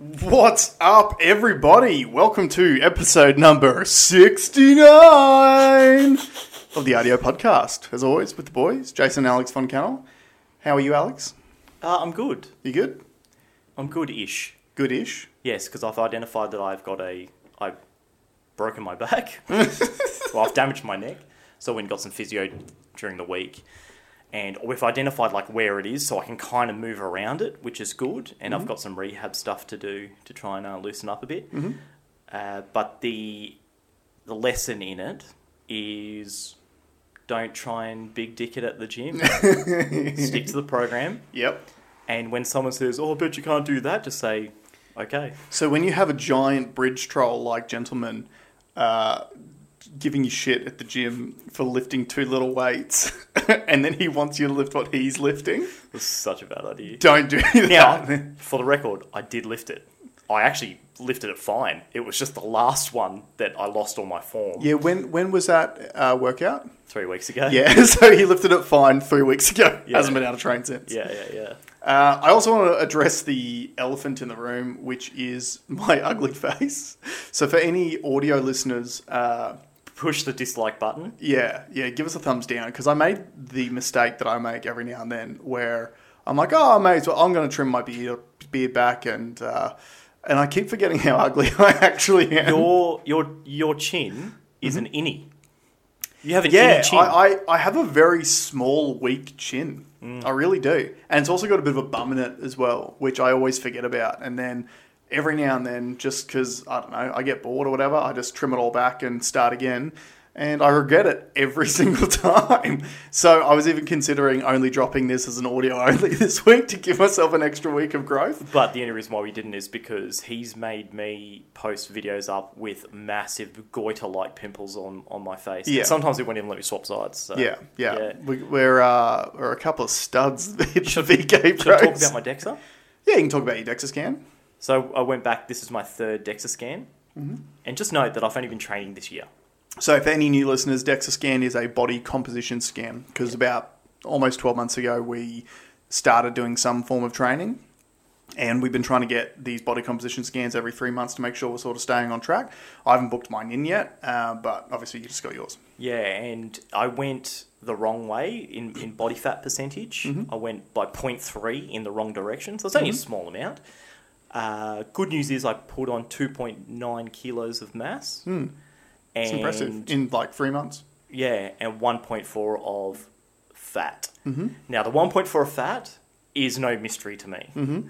What's up, everybody? Welcome to episode number 69 of the Audio Podcast. As always, with the boys, Jason and Alex Von Cannell. How are you, Alex? Uh, I'm good. You good? I'm good-ish. Good-ish? Yes, because I've identified that I've got a I've broken my back. well, I've damaged my neck, so I went and got some physio during the week, and we've identified like where it is, so I can kind of move around it, which is good. And I've got some rehab stuff to do to try and uh, loosen up a bit. Uh, but the the lesson in it is don't try and big dick it at the gym. Stick to the program. Yep. And when someone says, "Oh, I bet you can't do that," just say, "Okay." So when you have a giant bridge troll like gentleman uh, giving you shit at the gym for lifting too little weights, and then he wants you to lift what he's lifting, This is such a bad idea. don't do Now, that. for the record, I did lift it. I actually lifted it fine. It was just the last one that I lost all my form Yeah, when when was that uh, workout? three weeks ago. Yeah, so he lifted it fine three weeks ago. Yeah. Hasn't been out of train since. yeah, yeah, yeah. Uh, I also want to address the elephant in the room, which is my ugly face. So for any audio listeners, uh, Push the dislike button. yeah, yeah, give us a thumbs down because I made the mistake that I make every now and then where I'm like, oh, I may as well. I'm going to trim my beard beard back, and uh, and I keep forgetting how ugly I actually am. Your your your chin is an innie. You have an Mm-hmm. Yeah, chin. I, I, I have a very small, weak chin. I really do. And it's also got a bit of a bum in it as well, which I always forget about. And then every now and then, just because, I don't know, I get bored or whatever, I just trim it all back and start again. And I regret it every single time. So I was even considering only dropping this as an audio only this week to give myself an extra week of growth. But the only reason why we didn't is because he's made me post videos up with massive goiter-like pimples on, on my face. Yeah. And sometimes he won't even let me swap sides. So. Yeah, yeah. Yeah. We, we're, uh, we're a couple of studs the VK Should I talk about my DEXA? yeah, you can talk about your DEXA scan. So I went back. This is my third DEXA scan, Mm-hmm. and just note that I've only been training this year. So, for any new listeners, DEXA scan is a body composition scan because about almost 12 months ago we started doing some form of training. And we've been trying to get these body composition scans every three months to make sure we're sort of staying on track. I haven't booked mine in yet, uh, but obviously you just got yours. Yeah, and I went the wrong way in, in body fat percentage. Mm-hmm. I went by 0.3 in the wrong direction, so it's only a small amount. Uh, good news is I put on 2.9 kilos of mass. Hmm. It's impressive in like three months. Yeah, and 1.4 of fat. Mm-hmm. Now, the 1.4 of fat is no mystery to me. Mm-hmm.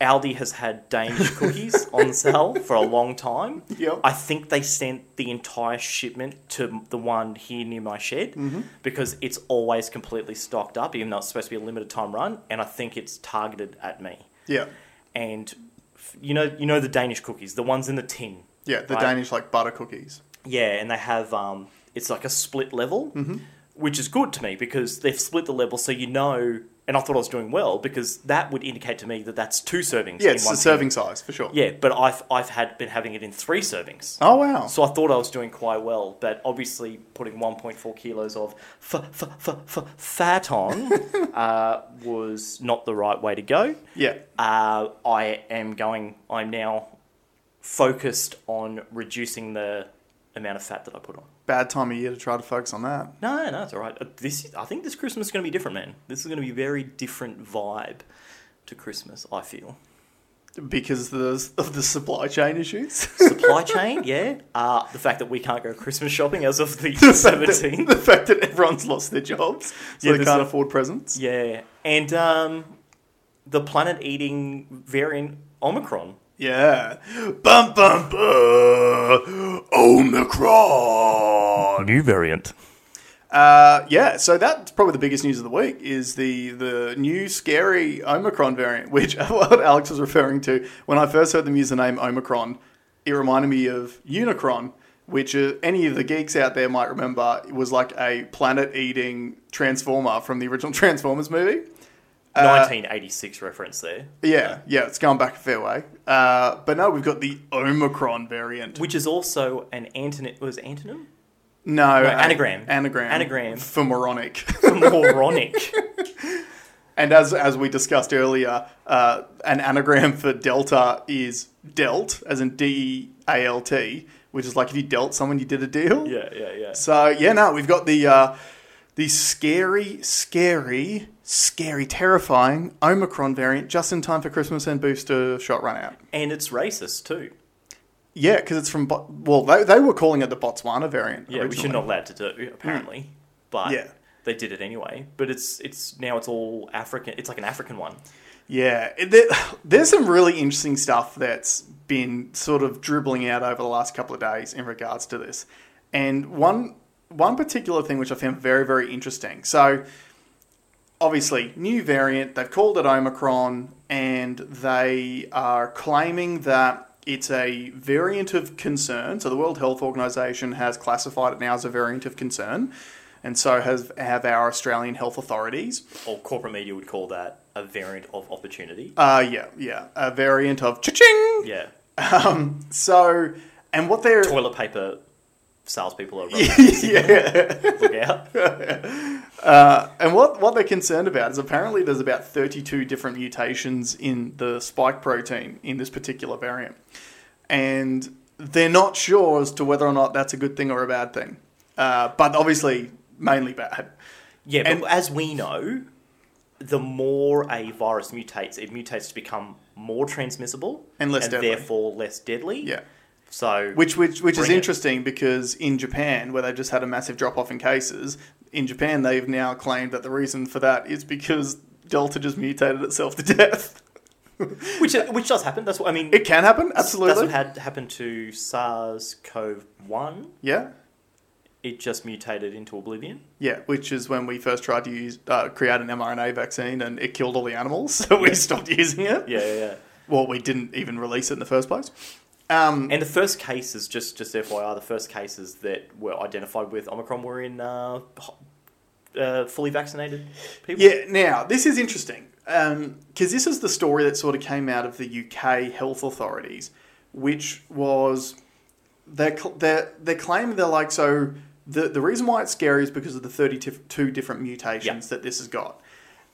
Aldi has had Danish cookies on sale for a long time. Yep. I think they sent the entire shipment to the one here near my shed Mm-hmm. because it's always completely stocked up, even though it's supposed to be a limited time run, and I think it's targeted at me. Yeah. And f- you know, you know the Danish cookies, the ones in the tin. Yeah, the Right. Danish like butter cookies. Yeah, and they have um, it's like a split level, Mm-hmm. which is good to me because they've split the level, so you know. And I thought I was doing well because that would indicate to me that that's two servings. Yeah, in it's one the tin. serving size for sure. Yeah, but I've I've had been having it in three servings. Oh, wow. So I thought I was doing quite well, but obviously putting 1.4 kilos of f- f- f- fat on uh, was not the right way to go. Yeah. Uh, I am going. I'm now focused on reducing the amount of fat that I put on. Bad time of year to try to focus on that. No, no, it's all right. Uh, This, I think, this Christmas is going to be different, man. This is going to be a very different vibe to Christmas. I feel Because of the, of the supply chain issues. supply chain, yeah. Uh, the fact that we can't go Christmas shopping as of the the, seventeenth, the fact that everyone's lost their jobs, so Yeah, they can't a- afford presents. yeah, and um, the planet-eating variant Omicron. Yeah. Bum bum bum. Omicron. New variant. Uh, yeah, so that's probably the biggest news of the week is the the new scary Omicron variant, which what Alex was referring to when I first heard them use the name Omicron. It reminded me of Unicron, which uh, any of the geeks out there might remember was like a planet-eating transformer from the original Transformers movie. Uh, 1986 reference there, Yeah, yeah, it's going back a fair way. Uh, but no, we've got the Omicron variant. which is also an antonym. Was it antonym? No, No, a- anagram. Anagram. Anagram. For moronic. Moronic. And as as we discussed earlier, uh, an anagram for Delta is dealt, as in D A L T, which is like if you dealt someone, you did a deal. Yeah, yeah, yeah. So yeah, no, we've got the uh, the scary, scary, scary, terrifying Omicron variant just in time for Christmas and booster shot run out. And it's racist too. Yeah, because it's from Bo- well, they, they were calling it the Botswana variant. Yeah, which you're not allowed to do apparently, mm. but Yeah. they did it anyway. But it's it's now it's all African. It's like an African one. Yeah, there, there's some really interesting stuff that's been sort of dribbling out over the last couple of days in regards to this, and one one particular thing which I found very very interesting. So, obviously, new variant. They've called it Omicron, and they are claiming that it's a variant of concern. So, the World Health Organization has classified it now as a variant of concern. And so has have our Australian health authorities. Or corporate media would call that a variant of opportunity. Uh, yeah, yeah, a variant of cha-ching. yeah, Um, so, and what they're toilet paper salespeople are yeah, look out. uh, and what what they're concerned about is apparently there's about 32 different mutations in the spike protein in this particular variant, and they're not sure as to whether or not that's a good thing or a bad thing. Uh, but obviously, mainly bad. Yeah, but And- as we know, the more a virus mutates, it mutates to become more transmissible And less deadly. therefore less deadly. Yeah. So Which which which is Bring it. interesting because in Japan, where they've just had a massive drop off in cases, in Japan they've now claimed that the reason for that is because Delta just mutated itself to death. which which does happen. That's what I mean. It can happen, Absolutely. That's what had happened to SARS-CoV-1. yeah, It just mutated into oblivion. yeah. Which is when we first tried to use uh, create an mRNA vaccine and it killed all the animals, so we stopped using it. Yeah, yeah, yeah. Well, we didn't even release it in the first place. Um, And the first cases, just just FYI, the first cases that were identified with Omicron were in uh, uh, fully vaccinated people. Yeah, now this is interesting because this is the story that sort of came out of the UK health authorities, which was they're cl- they're, they're claiming they're like so the the reason why it's scary is because of the thirty two different mutations that this has got.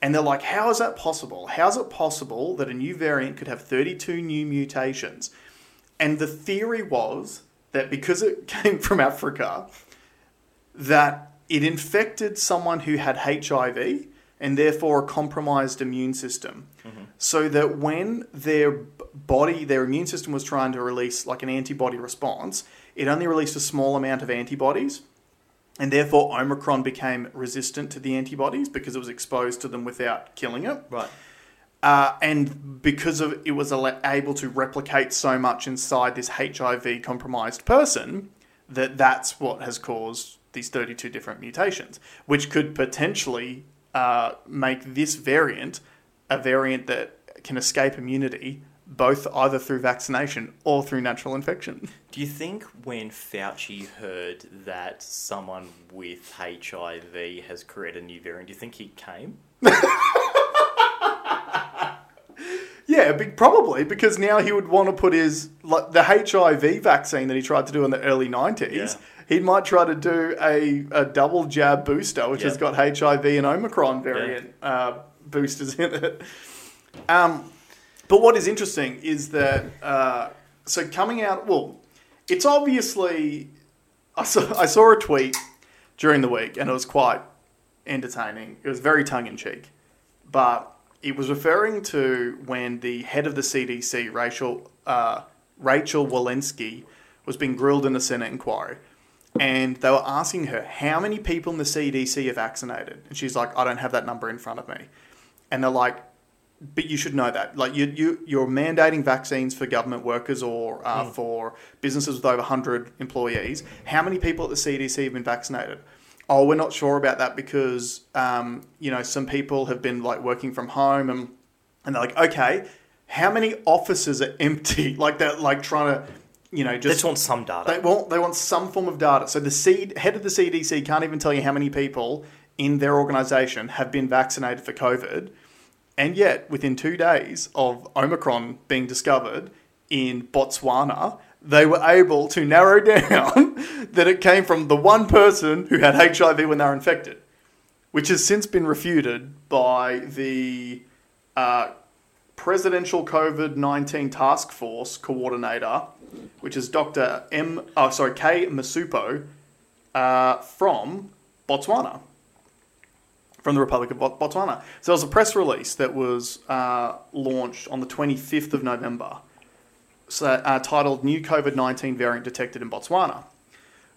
And they're like, how is that possible? How is it possible that a new variant could have 32 new mutations? And the theory was that because it came from Africa, that it infected someone who had HIV and therefore a compromised immune system. Mm-hmm. So that when their body, their immune system was trying to release like an antibody response, it only released a small amount of antibodies. And therefore, Omicron became resistant to the antibodies because it was exposed to them without killing it. Right. Uh, and because of it was able to replicate so much inside this HIV compromised person, that that's what has caused these 32 different mutations, which could potentially uh, make this variant a variant that can escape immunity both either through vaccination or through natural infection. Do you think when Fauci heard that someone with HIV has created a new variant, do you think he came? Yeah, probably because now he would want to put his like the HIV vaccine that he tried to do in the early nineties. Yeah. He might try to do a, a double jab booster, which has got HIV and Omicron variant uh, boosters in it. Um, but what is interesting is that uh, so coming out, well, it's obviously I saw I saw a tweet during the week and it was quite entertaining. It was very tongue in cheek, but it was referring to when the head of the CDC, Rachel uh, Rachel Walensky, was being grilled in a Senate inquiry, and they were asking her how many people in the CDC are vaccinated, and she's like, I don't have that number in front of me, and they're like. But you should know that, like you, you, you're mandating vaccines for government workers or uh, for businesses with over 100 employees. How many people at the CDC have been vaccinated? Oh, we're not sure about that because um, you know some people have been like working from home and and they're like, okay, how many offices are empty? Like they're like trying to, you know, They just just want some data. they want they want some form of data. So the seed, head of the CDC can't even tell you how many people in their organization have been vaccinated for COVID, and yet within two days of Omicron being discovered in Botswana, they were able to narrow down that it came from the one person who had HIV when they were infected. which has since been refuted by the uh, Presidential COVID 19 Task Force Coordinator, which is Dr. M. Oh, sorry, K. Masupu uh, from Botswana. From the Republic of Botswana. So there was a press release that was uh, launched on the 25th of November uh, titled New COVID 19 Variant Detected in Botswana.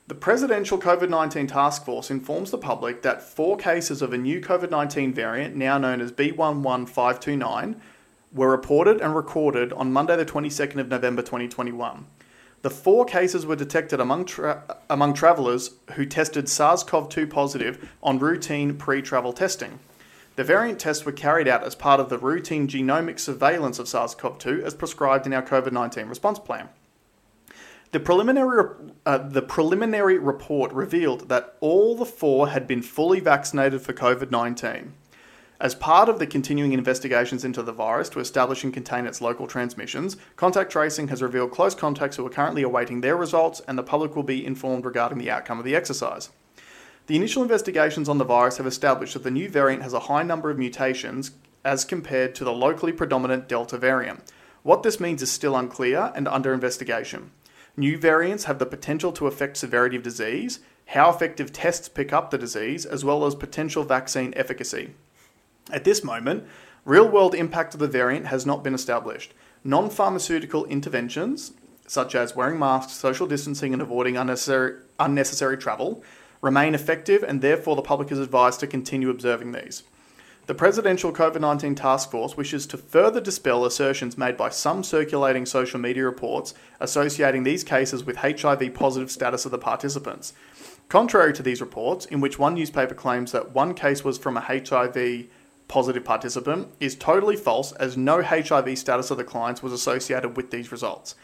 The Presidential COVID 19 Task Force informs the public that four cases of a new COVID 19 variant, now known as B11529, were reported and recorded on Monday, the 22nd of November 2021. The four cases were detected among, tra- among travellers who tested SARS CoV 2 positive on routine pre travel testing. The variant tests were carried out as part of the routine genomic surveillance of SARS CoV 2 as prescribed in our COVID 19 response plan. The preliminary, uh, the preliminary report revealed that all the four had been fully vaccinated for COVID 19. As part of the continuing investigations into the virus to establish and contain its local transmissions, contact tracing has revealed close contacts who are currently awaiting their results, and the public will be informed regarding the outcome of the exercise. The initial investigations on the virus have established that the new variant has a high number of mutations as compared to the locally predominant Delta variant. What this means is still unclear and under investigation. New variants have the potential to affect severity of disease, how effective tests pick up the disease, as well as potential vaccine efficacy. At this moment, real world impact of the variant has not been established. Non pharmaceutical interventions, such as wearing masks, social distancing, and avoiding unnecessary, unnecessary travel, remain effective, and therefore the public is advised to continue observing these. The Presidential COVID 19 Task Force wishes to further dispel assertions made by some circulating social media reports associating these cases with HIV positive status of the participants. Contrary to these reports, in which one newspaper claims that one case was from a HIV positive participant, is totally false as no HIV status of the clients was associated with these results.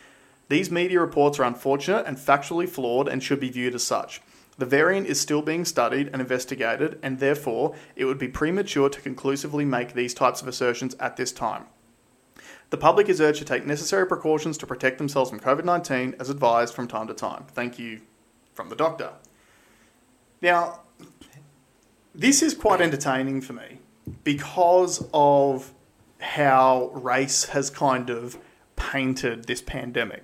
These media reports are unfortunate and factually flawed and should be viewed as such. The variant is still being studied and investigated, and therefore it would be premature to conclusively make these types of assertions at this time. The public is urged to take necessary precautions to protect themselves from COVID 19 as advised from time to time. Thank you from the doctor. Now, this is quite entertaining for me because of how race has kind of painted this pandemic.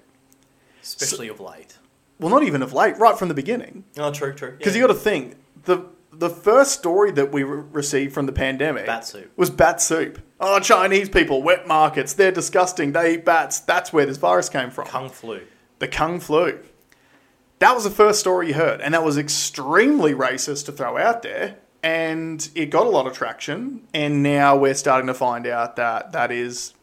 especially of late. Well, not even of late, right from the beginning. Oh, true, true. Because you got to think the the first story that we re- received from the pandemic Bat soup. was bat soup. Oh, Chinese people, wet markets, they're disgusting. They eat bats. That's where this virus came from. Kung flu. the Kung flu. That was the first story you heard, and that was extremely racist to throw out there. And it got a lot of traction, and now we're starting to find out that that is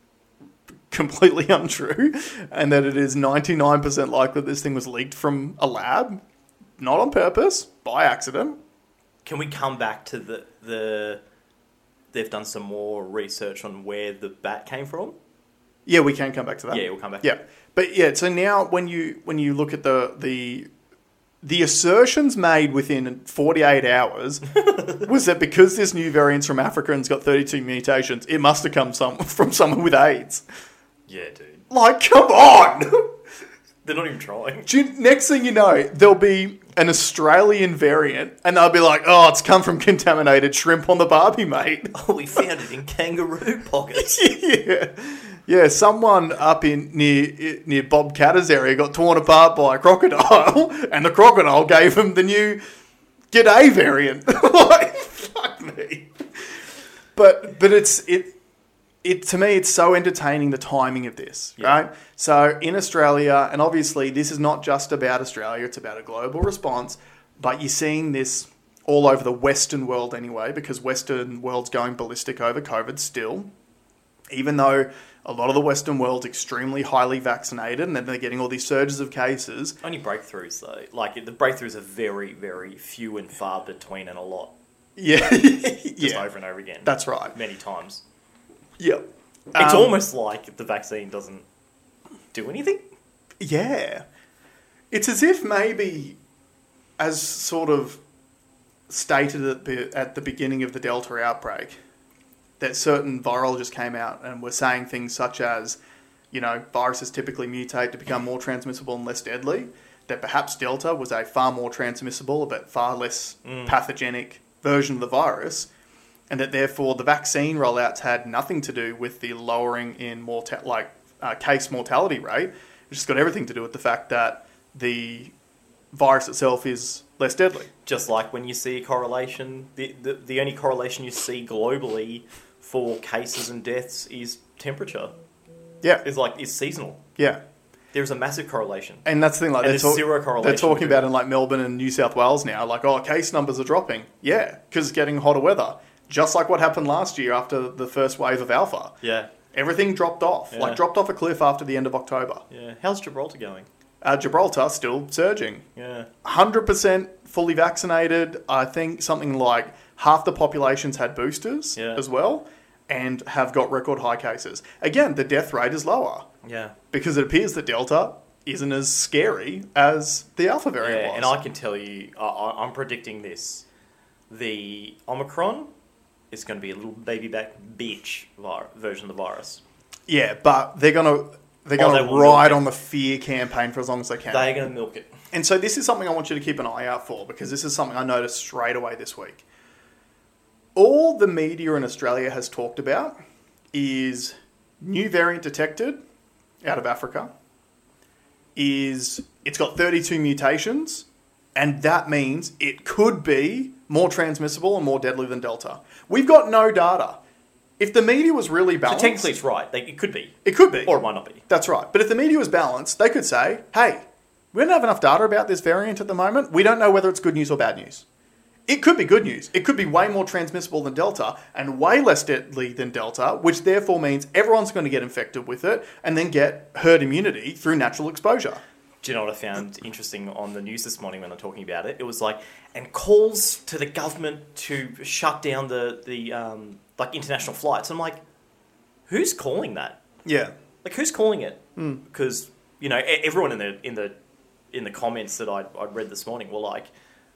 completely untrue, and that it is 99% likely this thing was leaked from a lab, not on purpose, by accident. Can we come back to the the? They've done some more research on where the bat came from. Yeah, we can come back to that. Yeah, we'll come back. Yeah, but yeah. So now, when you when you look at the the the assertions made within 48 hours was that because this new variant's from Africa and's got 32 mutations, it must have come some from someone with AIDS. Yeah, dude. Like, come on! They're not even trying. Do you- Next thing you know, there'll be an Australian variant, and they'll be like, "Oh, it's come from contaminated shrimp on the Barbie, mate." Oh, we found it in kangaroo pockets. yeah, yeah. Someone up in near near Bob Katter's area got torn apart by a crocodile, and the crocodile gave him the new "G'day" variant. like, fuck me. But but it's it. It, to me, it's so entertaining the timing of this, Yeah. right? So in Australia, and obviously this is not just about Australia; it's about a global response. But you're seeing this all over the Western world anyway, because Western world's going ballistic over COVID still even though a lot of the Western world's extremely highly vaccinated and then they're getting all these surges of cases. Only breakthroughs though. Like the breakthroughs are very, very few and far between, and a lot. Yeah, Just yeah, over and over again. that's right. many times. Yeah, It's Um, almost like the vaccine doesn't do anything. yeah. It's as if maybe, as sort of stated at the at the beginning of the Delta outbreak, that certain virologists came out and were saying things such as, you know, viruses typically mutate to become more transmissible and less deadly. That perhaps Delta was a far more transmissible but far less pathogenic version of the virus, and that therefore the vaccine rollouts had nothing to do with the lowering in morta- like uh, case mortality rate. It's just got everything to do with the fact that the virus itself is less deadly. Just like when you see a correlation, the, the, the only correlation you see globally for cases and deaths is temperature. Yeah, Is like is seasonal. yeah. There's a massive correlation. And that's the thing, like And they're, there's zero correlation they're talking about in like Melbourne and New South Wales now, like oh, case numbers are dropping. Yeah, because it's getting hotter weather, just like what happened last year after the first wave of Alpha. Yeah, Everything dropped off, Yeah. like dropped off a cliff after the end of October. yeah. How's Gibraltar going? Uh, Gibraltar still surging, Yeah, hundred percent fully vaccinated. I think something like half the population's had boosters Yeah. as well, and have got record high cases. Again, the death rate is lower yeah, because it appears that Delta isn't as scary as the Alpha variant yeah. was. And I can tell you, I, I'm predicting this: the Omicron is going to be a little baby back bitch vir- version of the virus. Yeah, but they're gonna they're Oh, gonna they will ride milk on the fear campaign for as long as they can. They're going to milk it. and so this is something I want you to keep an eye out for because this is something I noticed straight away this week. All the media in Australia has talked about is new variant detected out of Africa. Is it's got 32 mutations, and that means it could be more transmissible and more deadly than Delta. We've got no data. If the media was really So balanced, technically, it's right. They, it could be, it could be. or it might not be. That's right. But if the media was balanced, they could say, hey, we don't have enough data about this variant at the moment. We don't know whether it's good news or bad news. It could be good news. It could be way more transmissible than Delta and way less deadly than Delta, which therefore means everyone's going to get infected with it and then get herd immunity through natural exposure. Do you know what I found interesting on the news this morning when they're talking about it? It was like, and calls to the government to shut down the the um, like international flights. I'm like, who's calling that? Yeah. Like, who's calling it? Because you know, everyone in the in the in the comments that I I read this morning were like,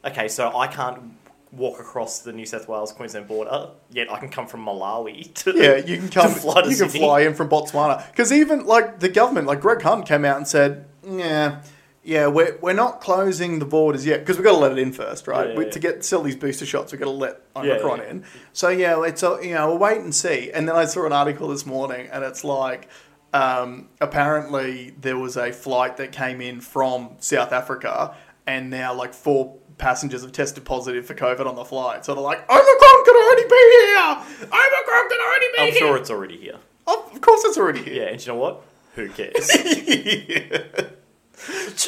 okay, so I can't walk across the New South Wales Queensland border, yet I can come from Malawi to Yeah, you can come. you can Sydney. fly in from Botswana because even like the government, like Greg Hunt, came out and said, "Yeah, yeah, we're we're not closing the borders yet because we've got to let it in first, right? Yeah, yeah, we, yeah. To get sell these booster shots, we've got to let Omicron in. So yeah, it's a, you know we'll wait and see. And then I saw an article this morning, and it's like. Um, apparently, there was a flight that came in from South Africa, and now like four passengers have tested positive for COVID on the flight. So they're like, Omicron could already be here. Omicron could already be here. I'm sure it's already here. Of course, it's already here. Yeah, and you know what? Who cares?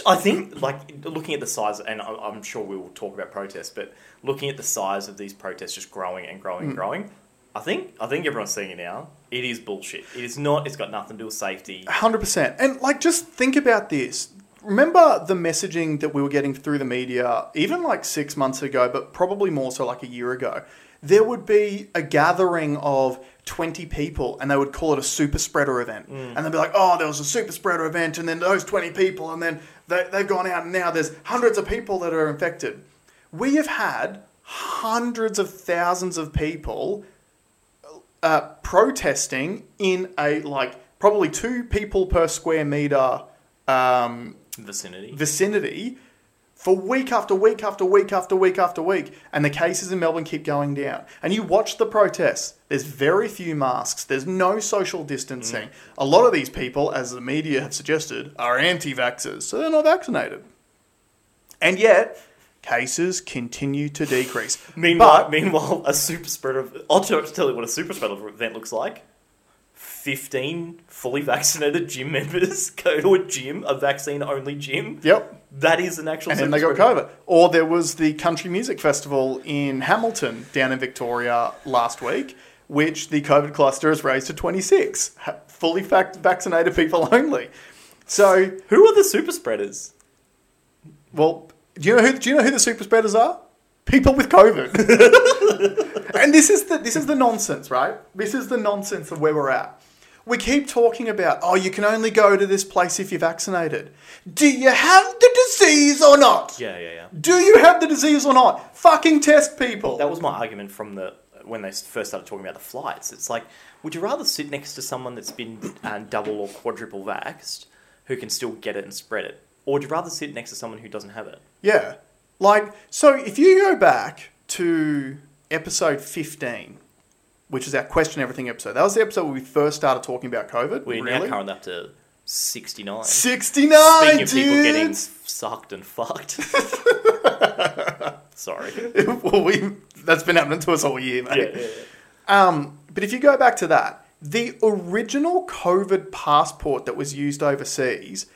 I think, like, looking at the size, and I- I'm sure we will talk about protests, but looking at the size of these protests just growing and growing and hmm. growing, I think I think everyone's seeing it now. It is bullshit. It is not. It's got nothing to do with safety. Hundred percent. And like, just think about this. Remember the messaging that we were getting through the media, even like six months ago, but probably more so like a year ago. There would be a gathering of 20 people and they would call it a super spreader event. And they'd be like, oh, there was a super spreader event, and then those 20 people, and then they, they've gone out, and now there's hundreds of people that are infected. We have had hundreds of thousands of people uh, protesting in a like probably two people per square meter um, Vicinity. vicinity for week after week after week after week after week, and the cases in Melbourne keep going down. And you watch the protests. There's very few masks. There's no social distancing. A lot of these people, as the media have suggested, are anti-vaxxers, so they're not vaccinated. And yet, cases continue to decrease. Meanwhile, But- meanwhile, a super spreader. I'll tell tell you what a super spreader event looks like. Fifteen fully vaccinated gym members go to a gym, a vaccine-only gym. Yep. That is an actual. and then they got. COVID. Or there was the Country Music Festival in Hamilton, down in Victoria, last week, which the COVID cluster has raised to 26, fully fac- vaccinated people only. So, Who are the super spreaders? well, do you know who? Do you know who the super spreaders are? People with COVID. and this is the this is the nonsense, right? This is the nonsense of where we're at. We keep talking about, oh, you can only go to this place if you're vaccinated. Do you have the disease or not? Yeah, yeah, yeah. Do you have the disease or not? Fucking test people. That was my argument from the when they first started talking about the flights. It's like, would you rather sit next to someone that's been uh, double or quadruple vaxxed who can still get it and spread it, or would you rather sit next to someone who doesn't have it? yeah. Like, so if you go back to episode 15, which is our question everything episode. That was the episode where we first started talking about COVID. We're really. now currently up to 69. 69, Speaking of people getting sucked and fucked. Sorry. well, we, that's been happening to us all year, mate. Yeah, yeah, yeah. Um, but if you go back to that, the original COVID passport that was used overseas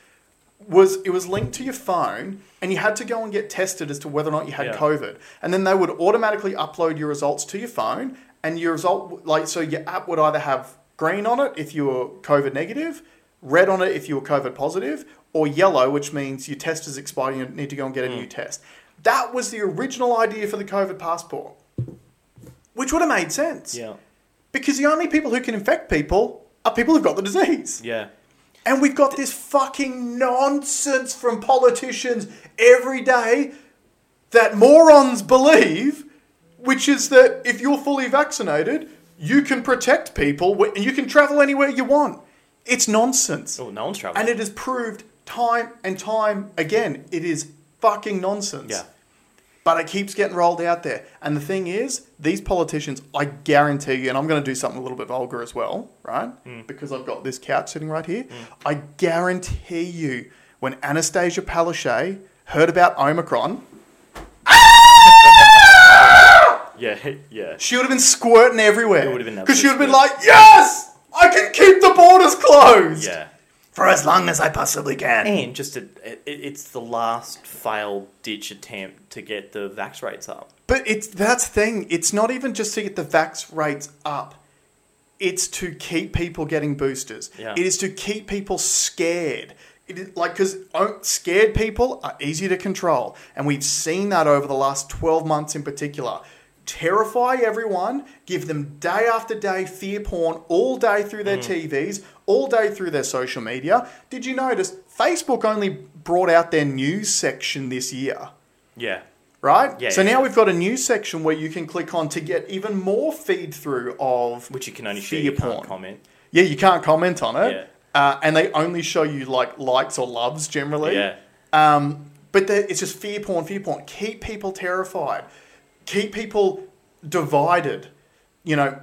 was it was linked to your phone and you had to go and get tested as to whether or not you had Yeah. COVID. And then they would automatically upload your results to your phone and your result like so your app would either have green on it if you were COVID negative, red on it if you were COVID positive, or yellow, which means your test is expired and you need to go and get a new mm. test. That was the original idea for the COVID passport. Which would have made sense. Yeah. Because the only people who can infect people are people who've got the disease. Yeah. And we've got this fucking nonsense from politicians every day that morons believe, which is that if you're fully vaccinated, you can protect people and you can travel anywhere you want. It's nonsense. Oh, no one's traveling. And it is proved time and time again. It is fucking nonsense. Yeah. But it keeps getting rolled out there. And the thing is, these politicians, I guarantee you, and I'm going to do something a little bit vulgar as well, right? Mm. Because I've got this couch sitting right here. I guarantee you, when Annastacia Palaszczuk heard about Omicron, Yeah, yeah. she would have been squirting everywhere. It would have been Because she would have been like, yes! I can keep the borders closed! Yeah. For as long as I possibly can. And just a, it, it's the last failed ditch attempt to get the vax rates up. But it's that's the thing. It's not even just to get the vax rates up. It's to keep people getting boosters. Yeah. It is to keep people scared. It is like because uh, scared people are easy to control, and we've seen that over the last twelve months in particular. Terrify everyone, give them day after day fear porn all day through their TVs, all day through their social media. Did you notice Facebook only brought out their news section this year? Yeah. right? Yeah, so yeah, now yeah. we've got a news section where you can click on to get even more feed through of Which you can only share, fear can't porn. comment. Yeah, you can't comment on it, uh, and they only show you like likes or loves generally. Yeah. Um, but it's just fear porn, fear porn. Keep people terrified. Keep people divided. You know,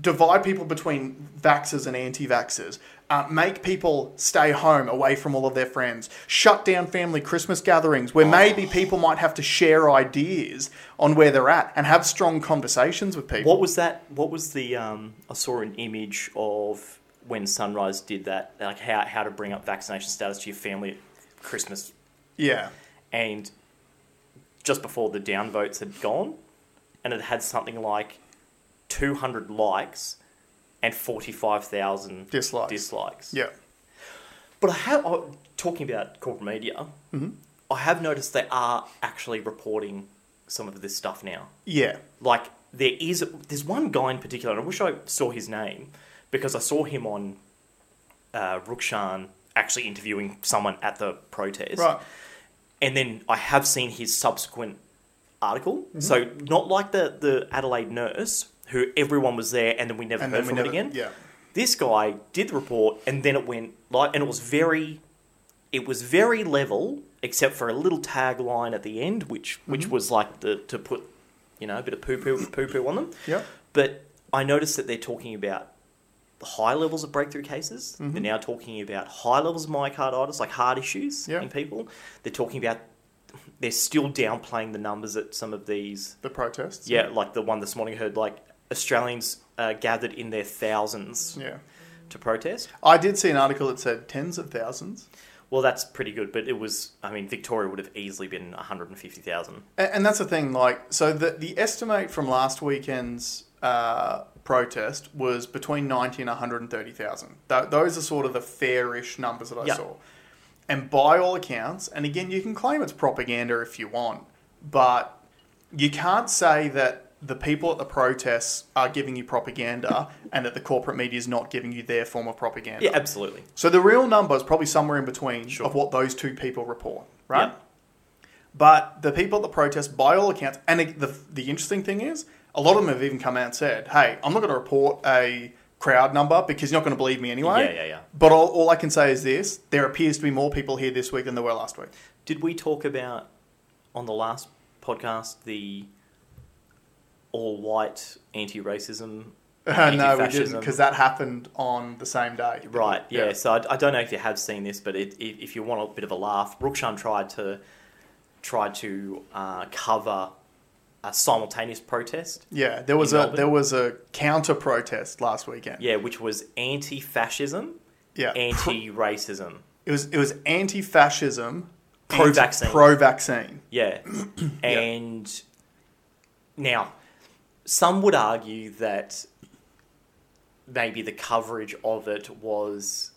divide people between vaxxers and anti-vaxxers. Uh, make people stay home, away from all of their friends. Shut down family Christmas gatherings where maybe people might have to share ideas on where they're at and have strong conversations with people. What was that? What was the? Um, I saw an image of when Sunrise did that, like how how to bring up vaccination status to your family at Christmas, Yeah. and just before the downvotes had gone, and it had something like two hundred likes and forty five thousand Dislikes. Dislikes. Yeah. But I have oh, talking about corporate media. Mm-hmm. I have noticed they are actually reporting some of this stuff now. Yeah. Like there is, there's one guy in particular. And I wish I saw his name because I saw him on uh, Rukshan actually interviewing someone at the protest. Right. And then I have seen his subsequent article. Mm-hmm. So not like the the Adelaide nurse who everyone was there and then we never And heard from never, it again Yeah. this guy did the report and then it went like and it was very it was very level except for a little tagline at the end which which was like the to put you know a bit of poo poo poo poo on them Yeah. but i noticed that they're talking about high levels of breakthrough cases Mm-hmm. they're now talking about high levels of myocarditis like heart issues Yeah. in people they're talking about they're still downplaying the numbers at some of these The protests. yeah like the one this morning I heard like australians uh, gathered in their thousands Yeah. to protest. I did see an article that said tens of thousands. Well, that's pretty good, but it was. I mean, Victoria would have easily been one hundred and fifty thousand. And that's the thing, like, so the, the estimate from last weekend's uh, protest was between 90 and 130,000. Th- those are sort of the fairish numbers that I Yeah. saw. And by all accounts, and again, you can claim it's propaganda if you want, but you can't say that the people at the protests are giving you propaganda and that the corporate media is not giving you their form of propaganda. Yeah, absolutely. So the real number is probably somewhere in between Sure. of what those two people report, right? Yeah. But the people at the protest, by all accounts, and the the interesting thing is, a lot of them have even come out and said, "Hey, I'm not going to report a crowd number because you're not going to believe me anyway." Yeah, yeah, yeah. But all, all I can say is this: there appears to be more people here this week than there were last week. Did we talk about on the last podcast the all white anti-racism. Uh, no, we didn't because that happened on the same day. Right, yeah. So I, I don't know if you have seen this, but it, if if you want a bit of a laugh, Rukshan tried to tried to uh, cover a simultaneous protest. Yeah, there was a Melbourne? there was a counter protest last weekend. Yeah, which was anti-fascism, yeah. anti-racism. It was it was anti-fascism, Pro-vaccine. pro-vaccine. Yeah, and now some would argue that maybe the coverage of it was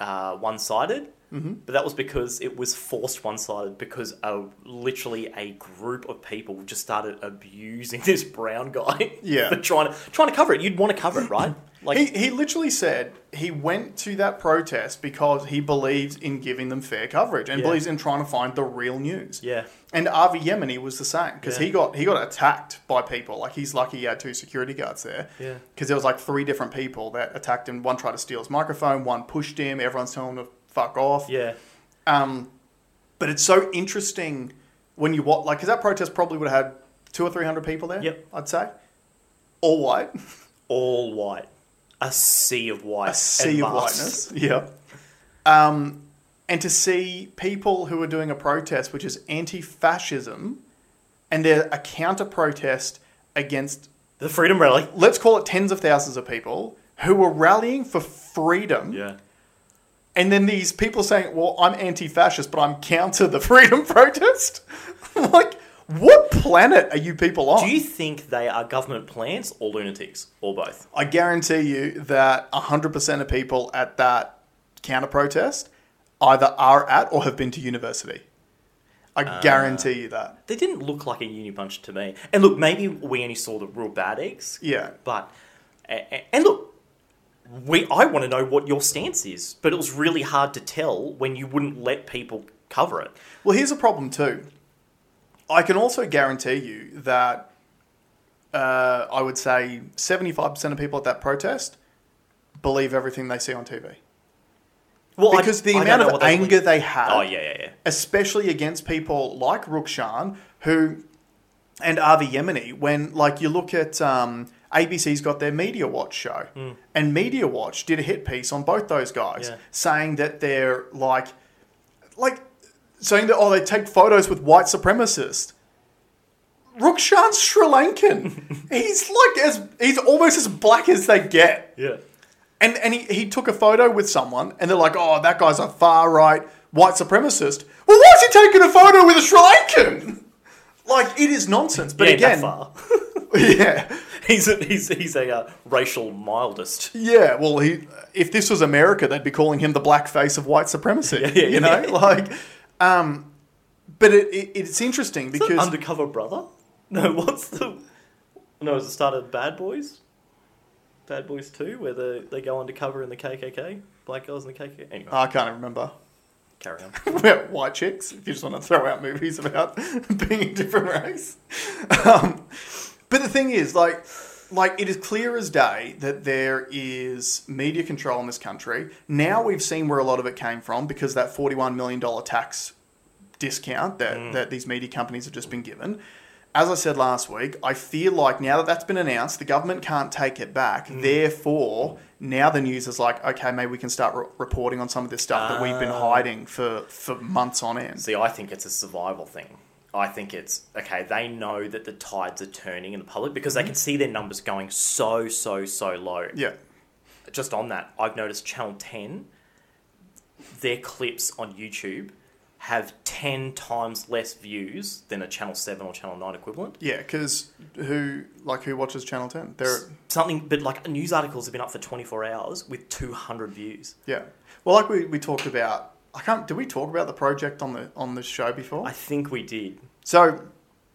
uh, one-sided. Mm-hmm. But that was because it was forced one-sided because a, literally a group of people just started abusing this brown guy Yeah. for trying to trying to cover it. You'd want to cover it, right? Like he, he literally said he went to that protest because he believes in giving them fair coverage and Yeah. believes in trying to find the real news. yeah, And Avi Yemini was the same because Yeah. he got he got attacked by people. Like he's lucky he had two security guards there. Yeah. Because there was like three different people that attacked him. One tried to steal his microphone. One pushed him. Everyone's telling him to fuck off. yeah, Um, but it's so interesting when you watch, like, because that protest probably would have had two or three hundred people there. Yep. I'd say, all white, all white, a sea of white, a sea of whiteness. Yeah. Um, and to see people who are doing a protest which is anti-fascism, and they're a counter-protest against, The Freedom Rally. let's call it tens of thousands of people who were rallying for freedom. Yeah. And then these people saying, well, I'm anti fascist, but I'm counter the freedom protest. like, what planet are you people on? Do you think they are government plants or lunatics or both? I guarantee you that 100% of people at that counter protest either are at or have been to university. I Ah. guarantee you that. They didn't look like a uni bunch to me. And look, maybe we only saw the real bad eggs. Yeah. But and look, we I want to know what your stance is, but it was really hard to tell when you wouldn't let people cover it. Well, here's a problem too. I can also guarantee you that uh, I would say 75% of people at that protest believe everything they see on TV. Well, I- Because the I amount of they anger believe. they had, Oh yeah, yeah, yeah. especially against people like Rukshan, who and Avi Yemini, when like you look at um, ABC's got their Media Watch show, hmm. and Media Watch did a hit piece on both those guys, Yeah. saying that they're like, like saying that oh they take photos with white supremacists. Rukshan's Sri Lankan. he's like as he's almost as black as they get. Yeah. And and he, he took a photo with someone, and they're like, "Oh, that guy's a far right white supremacist." Well, why is he taking a photo with a Sri Lankan? Like it is nonsense. But But again. yeah, he's a, he's he's a uh, racial mildest. yeah. Well, he if this was America, they'd be calling him the black face of white supremacy. Yeah, yeah, you know, yeah. like, um, but it, it it's interesting because Undercover brother? No, what's the? No, is it started Bad Boys? Bad Boys Two, where they they go undercover in the KKK, black girls in the KKK. Anyway, I can't remember. carry on. about white chicks. If you just want to throw out movies about being a different race. Um, but the thing is, like, like it is clear as day that there is media control in this country. Now we've seen where a lot of it came from because that forty-one million dollar tax discount that, that these media companies have just been given. As I said last week, I feel like now that that's been announced, the government can't take it back. Therefore, now the news is like, okay, maybe we can start re- reporting on some of this stuff that we've been Ah. hiding for, for months on end. See, I think it's a survival thing. I think it's okay. They know that the tides are turning in the public because they can see their numbers going so so so low. Yeah. Just on that, I've noticed Channel Ten, their clips on YouTube have ten times less views than a Channel Seven or Channel Nine equivalent. Yeah, because who like who watches Channel Ten? They're Something, but like news articles have been up for twenty four hours with two hundred views. yeah. Well, like we, we talked about. I can't. Did we talk about the project on the on the show before? I think we did. So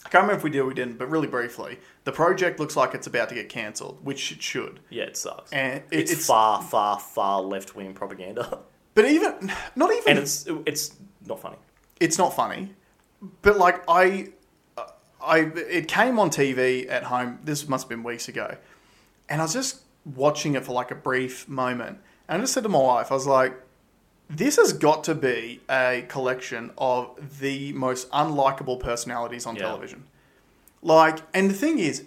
I can't remember if we did or we didn't, but really briefly, the project looks like it's about to get cancelled, which it should. Yeah, it sucks. And it, it's, it's, far, far, far left wing propaganda, but even not even and it's it's not funny. it's not funny, but like I, I it came on TV at home. This must have been weeks ago, and I was just watching it for like a brief moment, and I just said to my wife, I was like, "This has got to be a collection of the most unlikable personalities on Yeah. television." Like, and the thing is,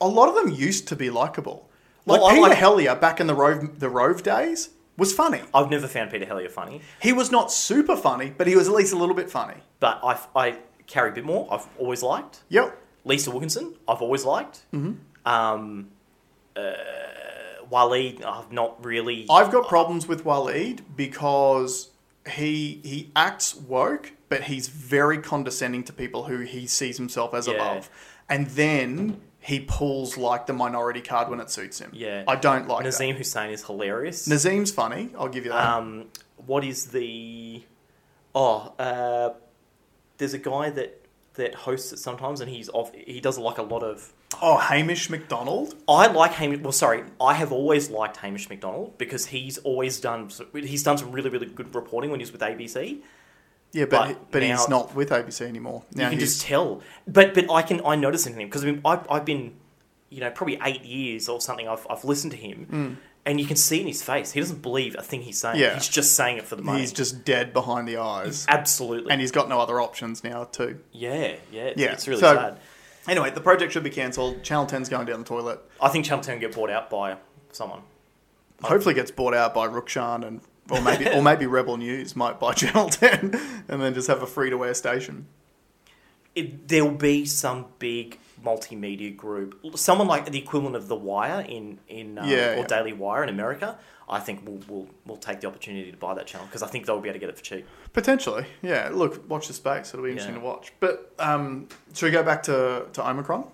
a lot of them used to be likable. Like Well, I Peter like- Hellier back in the Rove the Rove days was funny. I've never found Peter Hellier funny, He was not super funny, but he was at least a little bit funny. but I, I Carrie Bickmore, I've always liked. Yep. Lisa Wilkinson, I've always liked. Mm-hmm. Um, uh, Waleed, I've not really. I've got problems with Waleed because he he acts woke, but he's very condescending to people who he sees himself as Yeah. above. And then he pulls like the minority card when it suits him. Yeah. I don't like Nazeem Hussain is hilarious. that. Nazeem's funny, I'll give you that. Um, what is the? Oh, uh, there's a guy that that hosts it sometimes, and he's off. He does like a lot of. Oh, Hamish Macdonald. I like Hamish. Well, sorry, I have always liked Hamish Macdonald because he's always done. He's done some really, really good reporting when he was with ABC. Yeah, but But but, now- he's not with ABC anymore. Now you can he's just tell. But but I can I notice in him because I mean, I've I've been, you know, probably eight years or something. I've I've listened to him, mm. and you can see in his face he doesn't believe a thing he's saying. Yeah. He's just saying it for the money. he's just dead behind the eyes, absolutely. and he's got no other options now too. yeah, yeah, Yeah, it's really so- sad. Anyway, the project should be cancelled. Channel 10's going down the toilet. I think Channel 10 get bought out by someone. Hopefully, gets bought out by Rukshan and or maybe or maybe Rebel News might buy Channel 10 and then just have a free to air station. It, there'll be some big multimedia group, someone like the equivalent of The Wire in in um, Yeah, or yeah. Daily Wire in America. I think we'll we'll, we'll take the opportunity to buy that channel because I think they'll be able to get it for cheap. Potentially, yeah. Look, watch the space. It'll be interesting Yeah. to watch. But um, should we go back to, to Omicron,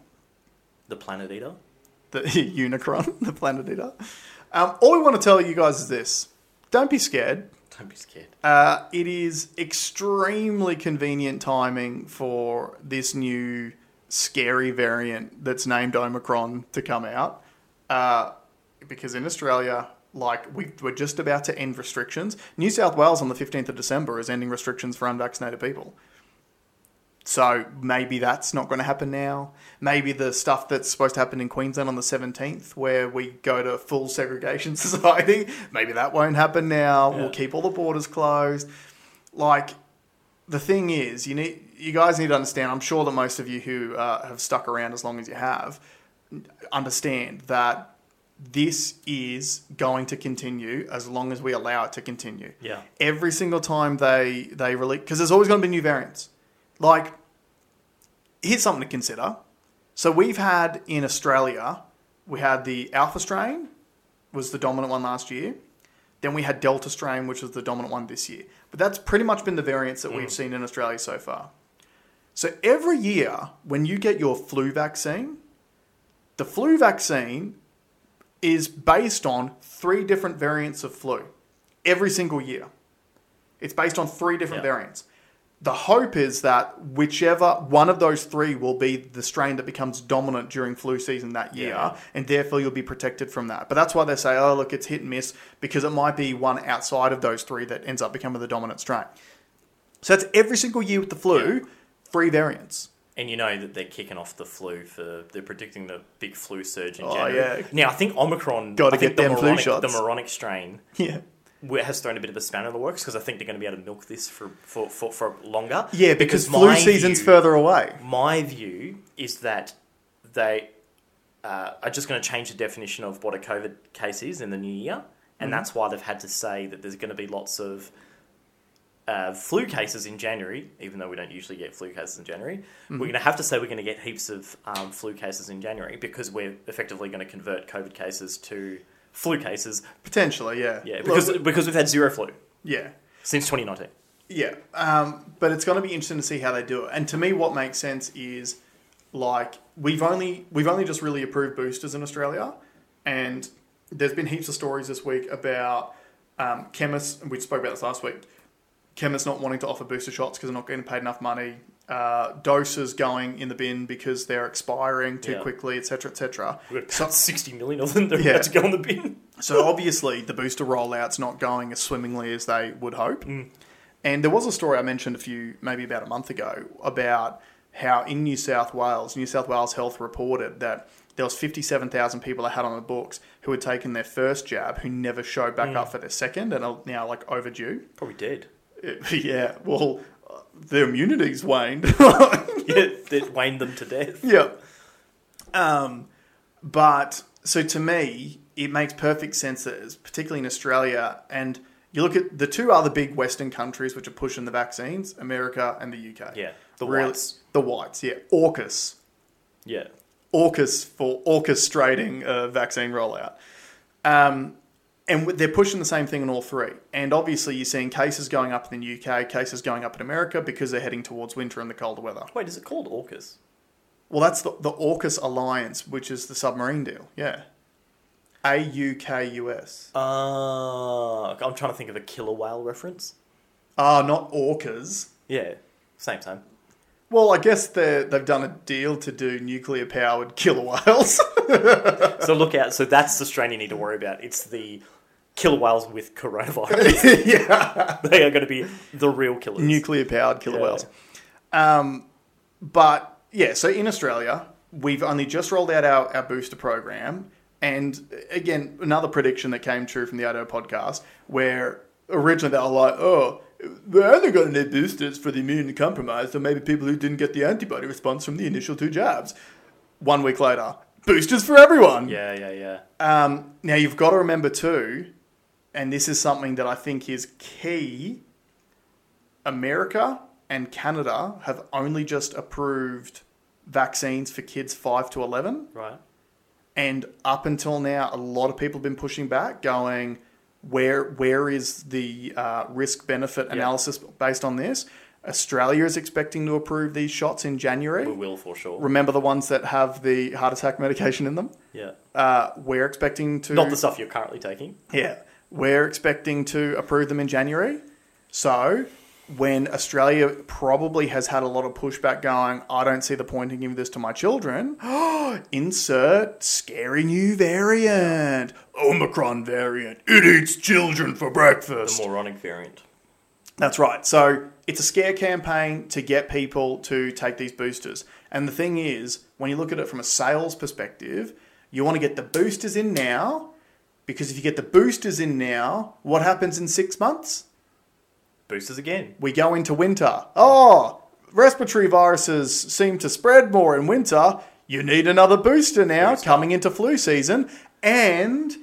The Planet Eater. the Unicron, the Planet Eater? Um, all we want to tell you guys is this: don't be scared. Don't be scared. Uh, it is extremely convenient timing for this new scary variant that's named Omicron to come out. Uh, because in Australia, like we, we're just about to end restrictions. New South Wales on the 15th of December is ending restrictions for unvaccinated people. So maybe that's not going to happen now. Maybe the stuff that's supposed to happen in Queensland on the 17th, where we go to full segregation society, maybe that won't happen now. Yeah. We'll keep all the borders closed. Like, the thing is, you need you guys need to understand. I'm sure that most of you who uh, have stuck around as long as you have understand that this is going to continue as long as we allow it to continue Yeah. every single time they they release because there's always going to be new variants. Like, here's something to consider. So we've had in Australia, we had the alpha strain was the dominant one last year. Then we had delta strain, which was the dominant one this year. But that's pretty much been the variants that we've mm. seen in Australia so far. So every year, when you get your flu vaccine, the flu vaccine is based on three different variants of flu every single year. It's based on three different Yeah. variants. The hope is that whichever one of those three will be the strain that becomes dominant during flu season that year, Yeah. and therefore you'll be protected from that. But that's why they say, oh, look, it's hit and miss because it might be one outside of those three that ends up becoming the dominant strain. So that's every single year with the flu, three variants. And you know that they're kicking off the flu for they're predicting the big flu surge in Oh, January. yeah. Now I think Omicron I think get them the flu shots. the moronic strain Yeah. Has thrown a bit of a spanner in the works because I think they're going to be able to milk this for for, for, for longer. Yeah, because, flu season's view- further away. My view is that they uh, are just going to change the definition of what a COVID case is in the new year, and Mm-hmm. that's why they've had to say that there's going to be lots of uh, flu cases in January, even though we don't usually get flu cases in January. Mm-hmm. We're going to have to say we're going to get heaps of um, flu cases in January because we're effectively going to convert COVID cases to flu cases. Potentially, yeah. Yeah, Look, because because we've had zero flu yeah. since 2019. Yeah, um, but it's going to be interesting to see how they do it. And to me, what makes sense is like we've only we've only just really approved boosters in Australia, and there's been heaps of stories this week about um, chemists. and We spoke about this last week. Chemists not wanting to offer booster shots because they're not getting paid enough money. Uh, doses going in the bin because they're expiring too Yeah. quickly, etc., etc. We've got 60 million of them that Yeah. about to go on the bin. So obviously, the booster rollout's not going as swimmingly as they would hope. And there was a story I mentioned a few, maybe about a month ago, about how in New South Wales, New South Wales Health reported that there was 57,000 people they had on the books who had taken their first jab who never showed back up for their second and are now like overdue. Probably dead. yeah, well, their immunity's waned. Yeah, that waned them to death. Yeah. Um, but so to me, it makes perfect sense that, particularly in Australia, and you look at the two other big Western countries which are pushing the vaccines, America and the UK. Yeah, the Really- whites. The whites, yeah. AUKUS. Yeah. AUKUS for orchestrating a vaccine rollout. Um, and they're pushing the same thing in all three. And obviously, you're seeing cases going up in the UK, cases going up in America because they're heading towards winter and the colder weather. Wait, is it called AUKUS? Well, that's the, the AUKUS Alliance, which is the submarine deal. Yeah. A U K U S. Uh, I'm trying to think of a killer whale reference. Ah, not orcas. Yeah, same time. Well, I guess they they've done a deal to do nuclear powered killer whales. So look out. So that's the strain you need to worry about. It's the killer whales with coronavirus. yeah. they are going to be the real killers. Nuclear powered killer Yeah. whales. Um, but yeah, so in Australia, we've only just rolled out our, our booster program. And again, another prediction that came true from the Odo podcast, where originally they were like, oh, we're only going to need boosters for the immune compromised or maybe people who didn't get the antibody response from the initial two jabs. One week later, boosters for everyone. Yeah, yeah, yeah. Um, now you've got to remember too, and this is something that I think is key. America and Canada have only just approved vaccines for kids five to eleven, Right. and up until now, a lot of people have been pushing back, going, "Where where is the uh, risk benefit analysis based on this?" Australia is expecting to approve these shots in January. We will for sure. Remember the ones that have the heart attack medication in them? Yeah. Uh, we're expecting to Not the stuff you're currently taking. yeah, we're expecting to approve them in January. So, when Australia probably has had a lot of pushback going, I don't see the point in giving this to my children. Insert scary new variant, Omicron variant. It eats children for breakfast. The moronic variant. That's right. So it's a scare campaign to get people to take these boosters. And the thing is, when you look at it from a sales perspective, you want to get the boosters in now because if you get the boosters in now, what happens in six months? Boosters again. We go into winter. Oh, respiratory viruses seem to spread more in winter. You need another booster now Booster. coming into flu season. And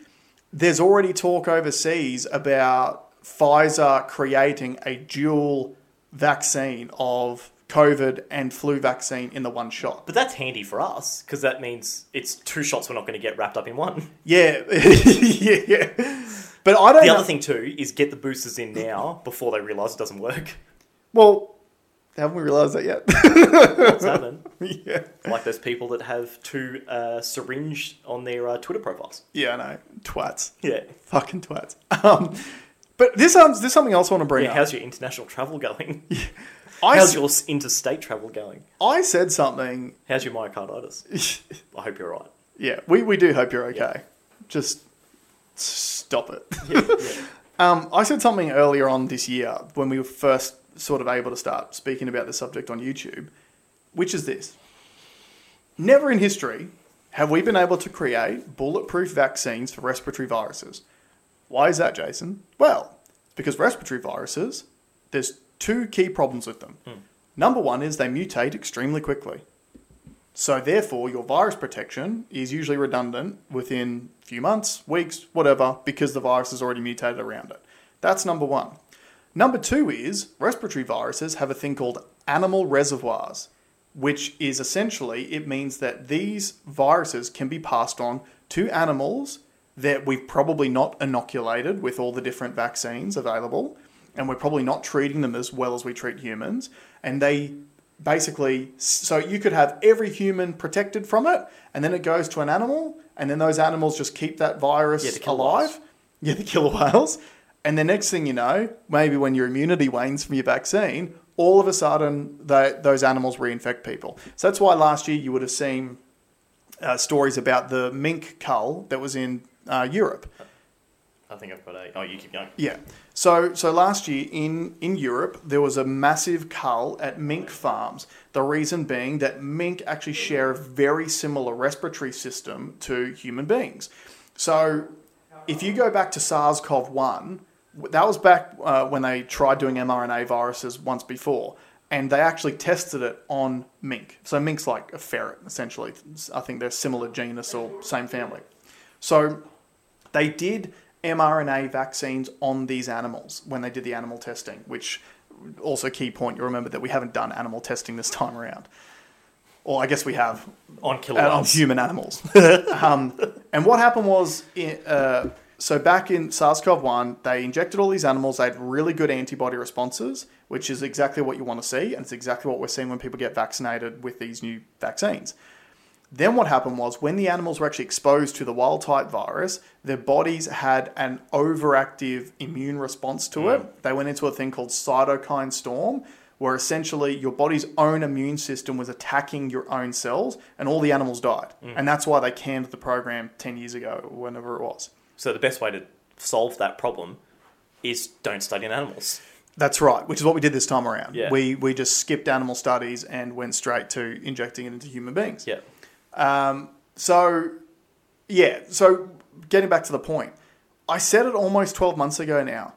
there's already talk overseas about Pfizer creating a dual vaccine of COVID and flu vaccine in the one shot. But that's handy for us because that means it's two shots we're not going to get wrapped up in one. Yeah, yeah, yeah. But I don't The know. other thing too is get the boosters in now before they realise it doesn't work. well, haven't we realised that yet? What's happened? yeah. Like those people that have two uh, syringe on their uh, Twitter profiles. Yeah, I know. Twats. Yeah. Fucking twats. Um, but this um, this is something else I want to bring Yeah. up. How's your international travel going? I, How's s- your s- interstate travel going? I said something. How's your myocarditis? I hope you're right. yeah, we, we do hope you're okay. Just stop it. Yeah, yeah. Um, I said something earlier on this year when we were first sort of able to start speaking about the subject on YouTube, which is this. Never in history have we been able to create bulletproof vaccines for respiratory viruses. Why is that, Jason? Well, because respiratory viruses, there's two key problems with them. Hmm. Number one is they mutate extremely quickly. So therefore, your virus protection is usually redundant within a few months, weeks, whatever, because the virus has already mutated around it. That's number one. Number two is respiratory viruses have a thing called animal reservoirs, which is essentially it means that these viruses can be passed on to animals that we've probably not inoculated with all the different vaccines available, and we're probably not treating them as well as we treat humans, and they basically so you could have every human protected from it and then it goes to an animal and then those animals just keep that virus Yeah, alive. whales. yeah the killer whales. And the next thing you know maybe when your immunity wanes from your vaccine all of a sudden they, those animals reinfect people. So that's why last year you would have seen uh, stories about the mink cull that was in uh, europe I think I've got a. Oh, you keep going. yeah. So so last year in in Europe there was a massive cull at mink farms. The reason being that mink actually share a very similar respiratory system to human beings. So if you go back to SARS-CoV-1, that was back uh, when they tried doing mRNA viruses once before. and they actually tested it on mink. So mink's like a ferret, essentially. I think they're similar genus or same family. So they did mRNA vaccines on these animals when they did the animal testing, which also key point. You remember that we haven't done animal testing this time around. Or I guess we have On killer uh, on human animals. um, and what happened was, uh, so back in SARS-CoV-1, they injected all these animals. They had really good antibody responses, which is exactly what you want to see, and it's exactly what we're seeing when people get vaccinated with these new vaccines. Then what happened was when the animals were actually exposed to the wild type virus, their bodies had an overactive immune response to it. Mm. They went into a thing called cytokine storm, where essentially your body's own immune system was attacking your own cells, and all the animals died. Mm. And that's why they canned the program 10 years ago, whenever it was. So the best way to solve that problem is don't study in animals. That's right, which is what we did this time around. Yeah. We, we just skipped animal studies and went straight to injecting it into human beings. Yeah. Um, so, yeah, so getting back to the point, I said it almost 12 months ago now.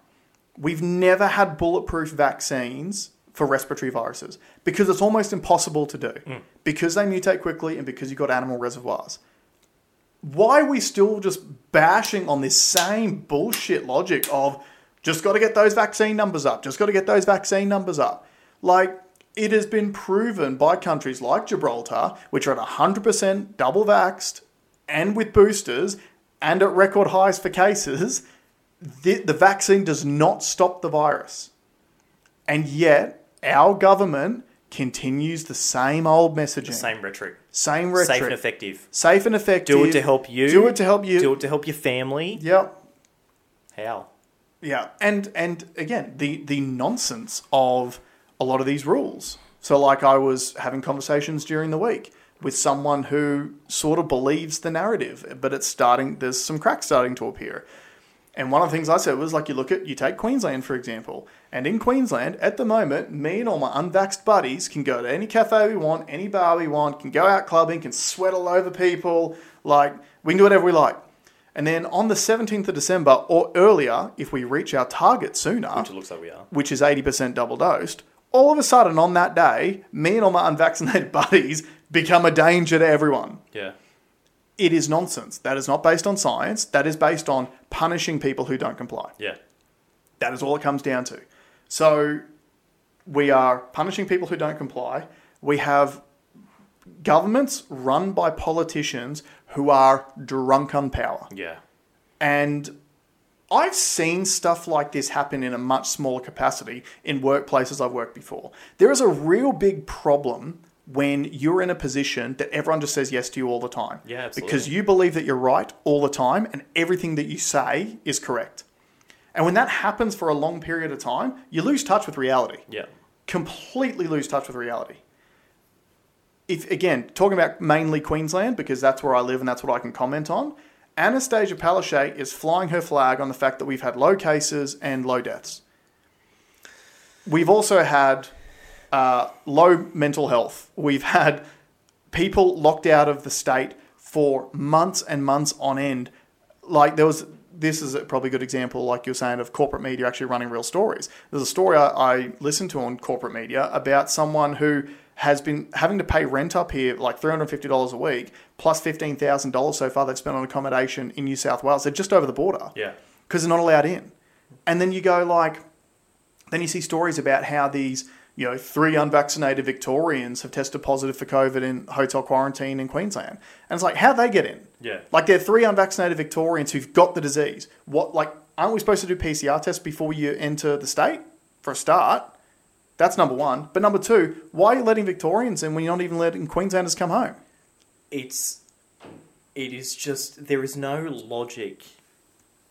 We've never had bulletproof vaccines for respiratory viruses because it's almost impossible to do because they mutate quickly and because you've got animal reservoirs. Why are we still just bashing on this same bullshit logic of just got to get those vaccine numbers up, just got to get those vaccine numbers up? Like, it has been proven by countries like Gibraltar, which are at 100% double vaxxed and with boosters and at record highs for cases, the, the vaccine does not stop the virus. And yet, our government continues the same old messaging. Same rhetoric. Same rhetoric. Safe and effective. Safe and effective. Do it to help you. Do it to help you. Do it to help your family. Yep. How? Yeah, and and again, the the nonsense of a lot of these rules. So, like, I was having conversations during the week with someone who sort of believes the narrative, but it's starting. There's some cracks starting to appear. And one of the things I said was like, you look at, you take Queensland for example, and in Queensland at the moment, me and all my unvaxxed buddies can go to any cafe we want, any bar we want, can go out clubbing, can sweat all over people, like we can do whatever we like. And then on the 17th of December or earlier, if we reach our target sooner, Which it looks like we are. which is 80% double dosed, all of a sudden on that day, me and all my unvaccinated buddies become a danger to everyone. Yeah. It is nonsense. That is not based on science. That is based on punishing people who don't comply. Yeah. That is all it comes down to. So we are punishing people who don't comply. We have governments run by politicians who are drunk on power. Yeah. And I've seen stuff like this happen in a much smaller capacity in workplaces I've worked before. There is a real big problem when you're in a position that everyone just says yes to you all the time. Yeah, absolutely. Because you believe that you're right all the time and everything that you say is correct. And when that happens for a long period of time, you lose touch with reality Yeah. completely lose touch with reality. If again, talking about mainly Queensland because that's where I live and that's what I can comment on, Annastacia Palaszczuk is flying her flag on the fact that we've had low cases and low deaths. We've also had uh, low mental health. We've had people locked out of the state for months and months on end. Like there was, this is a probably a good example, like you're saying, of corporate media actually running real stories. There's a story I, I listened to on corporate media about someone who has been having to pay rent up here like $350 a week plus $15,000 so far they've spent on accommodation in New South Wales. They're just over the border Yeah. because they're not allowed in. And then you go like, then you see stories about how these, you know, three unvaccinated Victorians have tested positive for COVID in hotel quarantine in Queensland. And it's like, how'd they get in? Yeah. Like they're three unvaccinated Victorians who've got the disease. What, like, aren't we supposed to do PCR tests before you enter the state for a start? That's number one. But number two, why are you letting Victorians in when you're not even letting Queenslanders come home? It's. It is just. There is no logic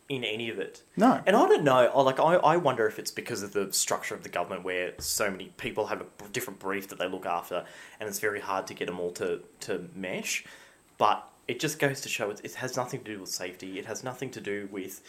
in any of it. No. And I don't know. I- Like I, I wonder if it's because of the structure of the government, where so many people have a different brief that they look after, and it's very hard to get them all to to mesh. But it just goes to show it, it has nothing to do with safety. It has nothing to do with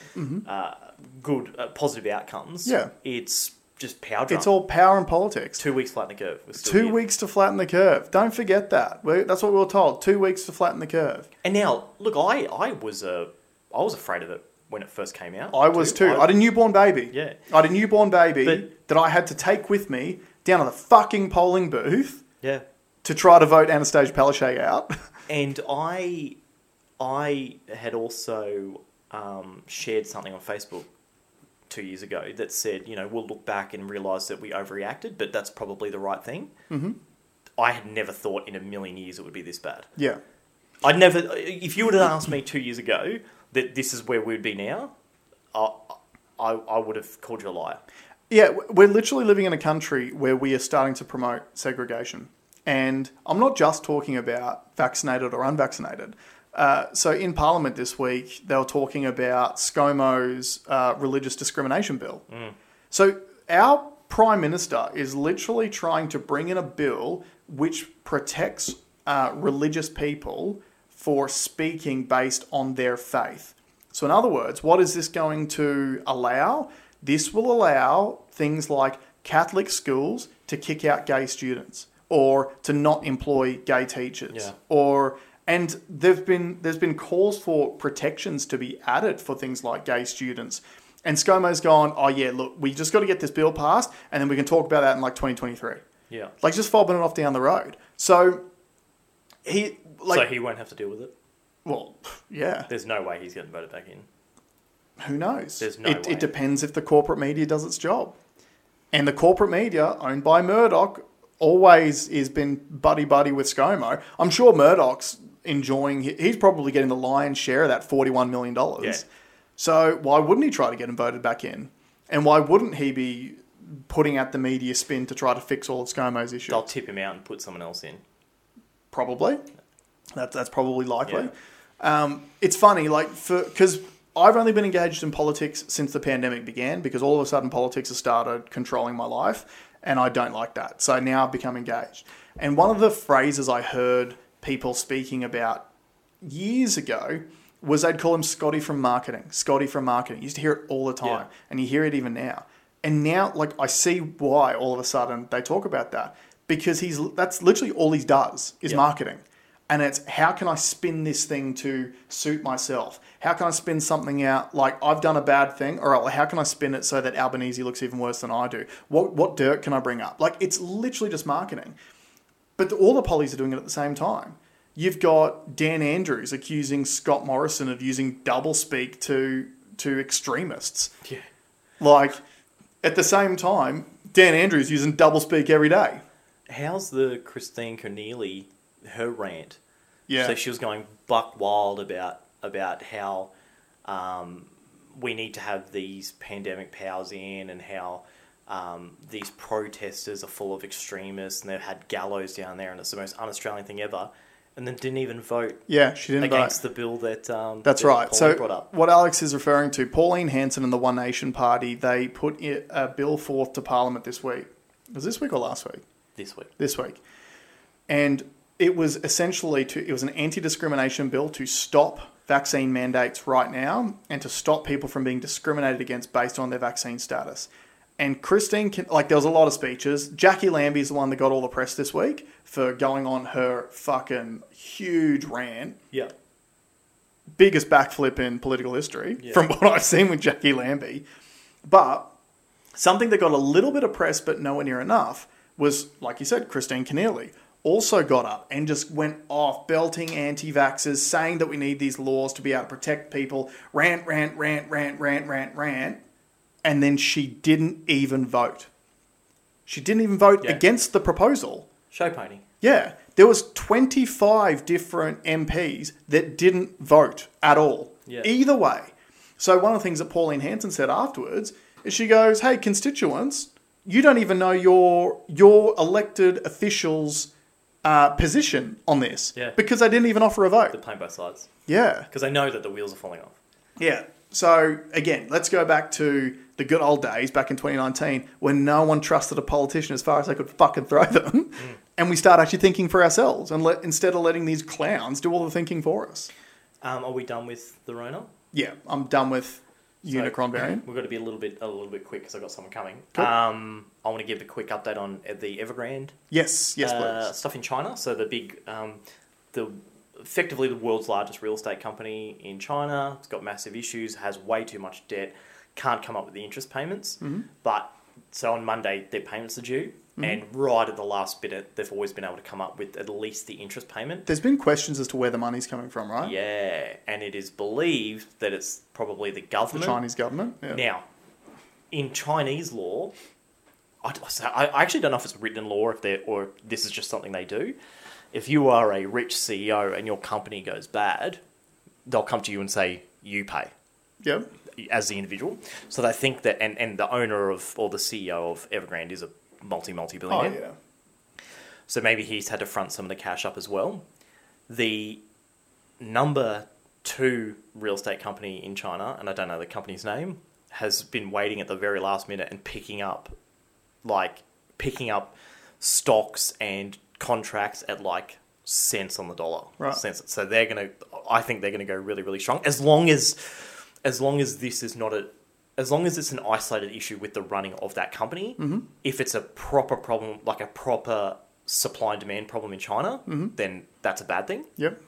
uh, good, uh, positive outcomes. Yeah. it's just power. Drunk. It's all power and politics. two weeks to flatten the curve. We're still Two here. weeks to flatten the curve. Don't forget that. We, that's what we were told. Two weeks to flatten the curve. And now, look, I I was uh, I was afraid of it when it first came out. I was too. I had a newborn baby. Yeah. I had a newborn baby But- that I had to take with me down to the fucking polling booth yeah. to try to vote Annastacia Palaszczuk out. And I, I had also um, shared something on Facebook two years ago that said, you know, we'll look back and realise that we overreacted, but that's probably the right thing. Mm-hmm. I had never thought in a million years it would be this bad. yeah. I'd never. If you would have asked me two years ago that this is where we'd be now, I, I, I would have called you a liar. Yeah, we're literally living in a country where we are starting to promote segregation. And I'm not just talking about vaccinated or unvaccinated. Uh, so in Parliament this week, they were talking about ScoMo's uh, religious discrimination bill. So our Prime Minister is literally trying to bring in a bill which protects uh, religious people for speaking based on their faith. So, in other words, what is this going to allow? This will allow things like Catholic schools to kick out gay students or to not employ gay teachers Yeah. or and there've been there's been calls for protections to be added for things like gay students. And ScoMo's gone, oh yeah, look, we just got to get this bill passed, and then we can talk about that in like 2023. Yeah. Like just fobbing it off down the road. So he like so he won't have to deal with it. well, yeah. There's no way he's getting voted back in. Who knows? There's no it, way. it depends if the corporate media does its job. And the corporate media, owned by Murdoch, always has been buddy buddy with ScoMo. I'm sure Murdoch's enjoying. He's probably getting the lion's share of that forty-one million dollars. Yeah. So why wouldn't he try to get him voted back in? And why wouldn't he be putting out the media spin to try to fix all of ScoMo's issues? They'll tip him out and put someone else in. Probably. That's that's probably likely. Yeah. Um, it's funny, like for because I've only been engaged in politics since the pandemic began because all of a sudden politics has started controlling my life, and I don't like that. So now I've become engaged. And one of the phrases I heard people speaking about years ago was they'd call him Scotty from marketing. Scotty from marketing. You used to hear it all the time, Yeah. and you hear it even now. And now, like, I see why all of a sudden they talk about that because he's that's literally all he does is Yeah. marketing. And it's how can I spin this thing to suit myself? How can I spin something out like I've done a bad thing? All right, well, how can I spin it so that Albanese looks even worse than I do? What what dirt can I bring up? Like it's literally just marketing. But the, all the pollies are doing it at the same time. You've got Dan Andrews accusing Scott Morrison of using doublespeak to to extremists. Yeah. Like at the same time, Dan Andrews using doublespeak every day. How's the Christine Keneally her rant? Yeah. So she was going buck wild about about how um, we need to have these pandemic powers in and how um, these protesters are full of extremists and they've had gallows down there and it's the most un-Australian thing ever. And then didn't even vote yeah, she didn't vote. against the bill that um, That's that right. Pauline So brought up. what Alex is referring to, Pauline Hanson and the One Nation Party, they put a bill forth to Parliament this week. Was this week or last week? this week. This week, and it was essentially to it was an anti-discrimination bill to stop vaccine mandates right now and to stop people from being discriminated against based on their vaccine status. And Christine, can, like, there was a lot of speeches. Jacqui Lambie is the one that got all the press this week for going on her fucking huge rant Yeah. biggest backflip in political history Yeah. from what I've seen with Jacqui Lambie. But something that got a little bit of press but nowhere near enough was, like you said, Christine Keneally also got up and just went off belting anti-vaxxers, saying that we need these laws to be able to protect people. Rant, rant, rant, rant, rant, rant, rant. And then she didn't even vote. She didn't even vote Yeah. against the proposal. Show pony. Yeah, there was 25 different MPs that didn't vote at all. Yeah. Either way. So one of the things that Pauline Hanson said afterwards is she goes, "Hey constituents, you don't even know your your elected officials' uh, position on this Yeah. because they didn't even offer a vote." They're playing both sides Yeah. because they know that the wheels are falling off. Yeah. So again, let's go back to the good old days back in 2019 when no one trusted a politician as far as they could fucking throw them, and we start actually thinking for ourselves and let, instead of letting these clowns do all the thinking for us. Um, are we done with the Rona? Yeah, I'm done with So, Unicron variant. We've got to be a little bit a little bit quick because I've got someone coming. Cool. Um, I want to give a quick update on the Evergrande Yes, yes, uh, please. stuff in China. So the big um, the effectively the world's largest real estate company in China. It's got massive issues, has way too much debt, can't come up with the interest payments. Mm-hmm. But so on Monday, their payments are due. Mm-hmm. And right at the last bit, they've always been able to come up with at least the interest payment. There's been questions as to where the money's coming from, right? Yeah, and it is believed that it's probably the government, The. Chinese government. Yeah. Now, in Chinese law, I, I I actually don't know if it's written in law if they or if this is just something they do. If you are a rich CEO and your company goes bad, they'll come to you and say you pay Yep. As the individual. So they think that, and, and the owner of or the CEO of Evergrande is a multi multi billionaire. Oh yeah. So maybe he's had to front some of the cash up as well. The number two real estate company in China, and I don't know the company's name, has been waiting at the very last minute and picking up, like, picking up stocks and contracts at like cents on the dollar. Right. Cents. So they're gonna. I think they're gonna go really, really strong as long as, as long as this is not a. As long as it's an isolated issue with the running of that company, mm-hmm. if it's a proper problem, like a proper supply and demand problem in China, mm-hmm. then that's a bad thing. Yep.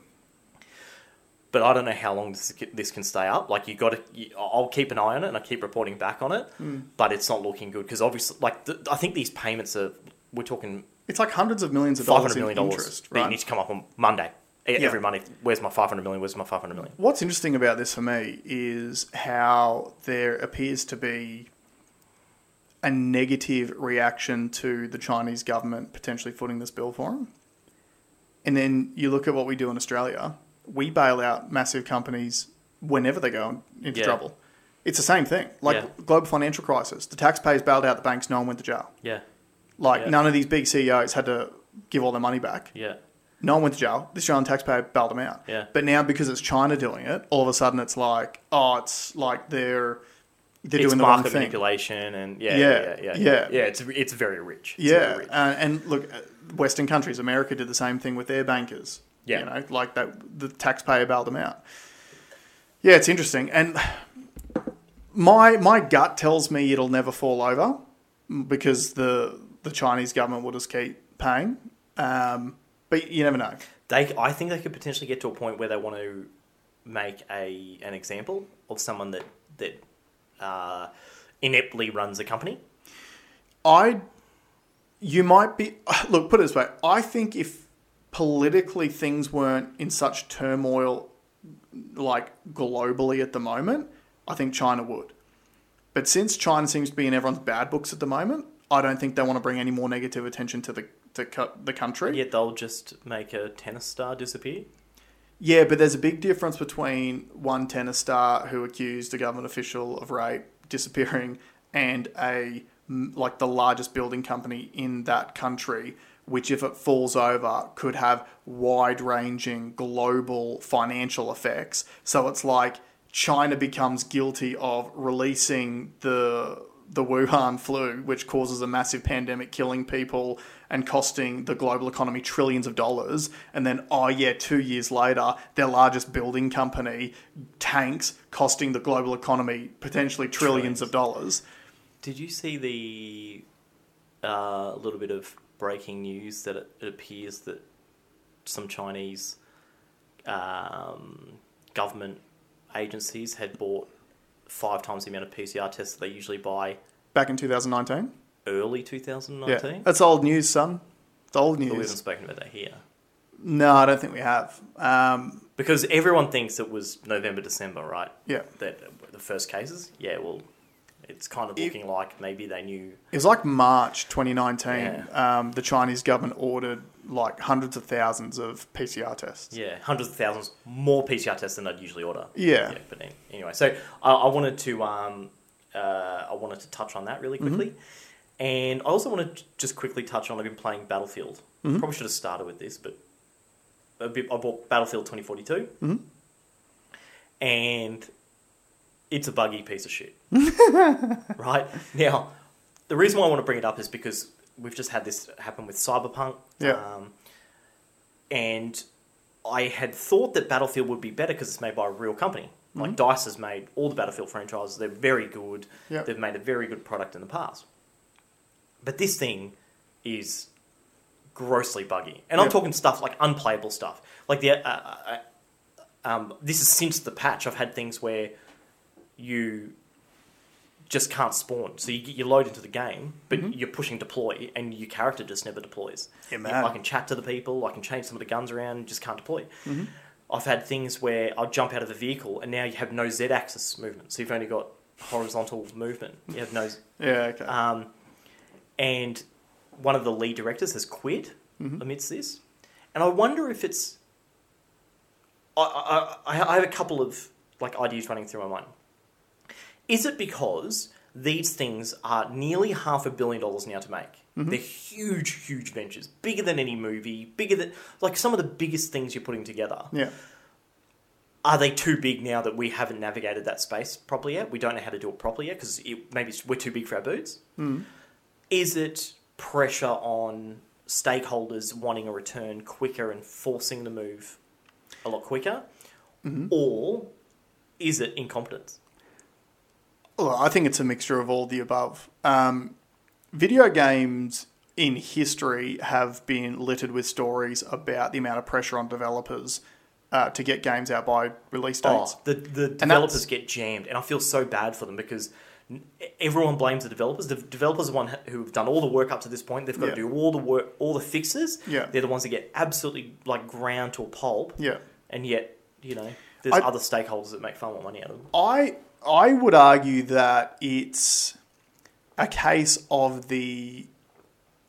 But I don't know how long this this can stay up. Like you got to, I'll keep an eye on it and I keep reporting back on it. Mm. But it's not looking good because obviously, like the, I think these payments are, we're talking It's like hundreds of millions of dollars in million dollars interest, that right? need to come up on Monday. Yeah. Every where's my five hundred million? Where's my five hundred million? What's interesting about this for me is how there appears to be a negative reaction to the Chinese government potentially footing this bill for them. And then you look at what we do in Australia. We bail out massive companies whenever they go into Yeah. trouble. It's the same thing. Like Yeah. global financial crisis. The taxpayers bailed out the banks, no one went to jail. Yeah, Like Yeah. none of these big CEOs had to give all their money back. yeah, No one went to jail. The Australian taxpayer bailed them out. Yeah. But now because it's China doing it, all of a sudden it's like, oh, it's like they're they're it's doing the wrong market thing. manipulation and yeah, Yeah, yeah, yeah, yeah, yeah. yeah. It's it's very rich. It's Yeah, very rich. uh, and look, uh, Western countries, America did the same thing with their bankers. Yeah. you know, like that, the taxpayer bailed them out. Yeah, it's interesting, and my my gut tells me it'll never fall over because the the Chinese government will just keep paying. Um, but you never know. They, I think they could potentially get to a point where they want to make a an example of someone that that uh, ineptly runs a company. I, you might be. Look, put it this way. I think if politically things weren't in such turmoil, like globally at the moment, I think China would. But since China seems to be in everyone's bad books at the moment, I don't think they want to bring any more negative attention to the to cu- the country. Yet they'll just make a tennis star disappear. Yeah, but there's a big difference between one tennis star who accused a government official of rape disappearing and a like the largest building company in that country which if it falls over could have wide-ranging global financial effects. So it's like China becomes guilty of releasing the the Wuhan flu, which causes a massive pandemic, killing people and costing the global economy trillions of dollars. And then, oh yeah, two years later, their largest building company tanks, costing the global economy potentially trillions, Trillions. of dollars. Did you see the uh, little bit of breaking news that it, it appears that some Chinese um, government agencies had bought five times the amount of PCR tests that they usually buy Back in 2019. early 2019. Yeah, 2019? that's old news, son. It's old But we haven't news. spoken about that here. No, I don't think we have. Um, Because everyone thinks it was November, December, right? yeah, That the first cases? Yeah, well, it's kind of looking like maybe they knew. it was like March 2019. Yeah. Um, the Chinese government ordered like hundreds of thousands of PCR tests. Yeah, hundreds of thousands more PCR tests than I'd usually order. Yeah. Yeah, but anyway, so I, I wanted to um, uh, I wanted to touch on that really quickly, and I also want to just quickly touch on. I've been playing Battlefield. Probably should have started with this, but I bought Battlefield twenty forty two, and it's a buggy piece of shit. right now, the reason why I want to bring it up is because we've just had this happen with Cyberpunk. Yeah. Um, and I had thought that Battlefield would be better because it's made by a real company. Like Dice has made all the Battlefield franchises. They're very good. Yeah. They've made a very good product in the past. But this thing is grossly buggy, and I'm Yeah. talking stuff like unplayable stuff. Like the uh, uh, um, this is since the patch. I've had things where you just can't spawn. So you, you load into the game, but mm-hmm. you're pushing deploy, and your character just never deploys. Yeah, man. I can chat to the people, I can change some of the guns around, just can't deploy. Mm-hmm. I've had things where I'll jump out of the vehicle, and now you have no Z-axis movement, so you've only got horizontal movement. You have no Yeah, okay. um, and one of the lead directors has quit mm-hmm. amidst this. And I wonder if it's. I, I, I I have a couple of like ideas running through my mind. Is it because these things are nearly half a billion dollars now to make? Mm-hmm. They're huge, huge ventures, bigger than any movie, bigger than like some of the biggest things you're putting together yeah. are they too big now that we haven't navigated that space properly yet? We don't know how to do it properly yet because maybe it's- we're too big for our boots. Mm. Is it pressure on stakeholders wanting a return quicker and forcing the move a lot quicker? Mm-hmm. Or is it incompetence? Well, I think it's a mixture of all the above. Um, video games in history have been littered with stories about the amount of pressure on developers uh, to get games out by release dates. Oh, the the developers get jammed, and I feel so bad for them because everyone blames the developers. The developers are the one who've done all the work up to this point. They've got Yeah. to do all the work, all the fixes. Yeah. they're the ones that get absolutely like ground to a pulp. Yeah. and yet you know there's I- other stakeholders that make far more money out of them. I I would argue that it's a case of the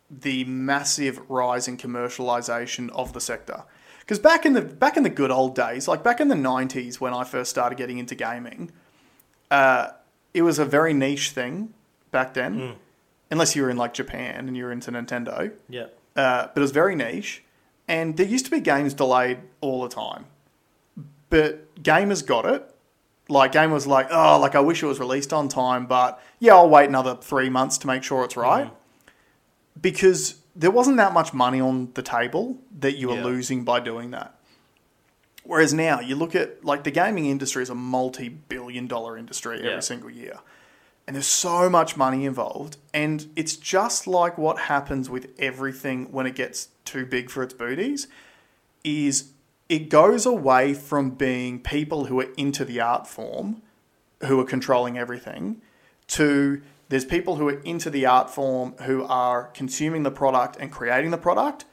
the massive rise in commercialization of the sector. Because back in the back in the good old days, like back in the nineties when I first started getting into gaming, uh, it was a very niche thing back then. Unless you were in like Japan and you were into Nintendo. Yeah, Uh, but it was very niche, and there used to be games delayed all the time. But gamers got it. Like game was like, oh, like I wish it was released on time, but yeah, I'll wait another three months to make sure it's mm-hmm. right. Because there wasn't that much money on the table that you were Yeah. losing by doing that. Whereas now you look at like the gaming industry is a multi-billion dollar industry Yeah. every single year. And there's so much money involved. And it's just like what happens with everything when it gets too big for its booties, is it goes away from being people who are into the art form, who are controlling everything, to there's people who are into the art form who are consuming the product and creating the product,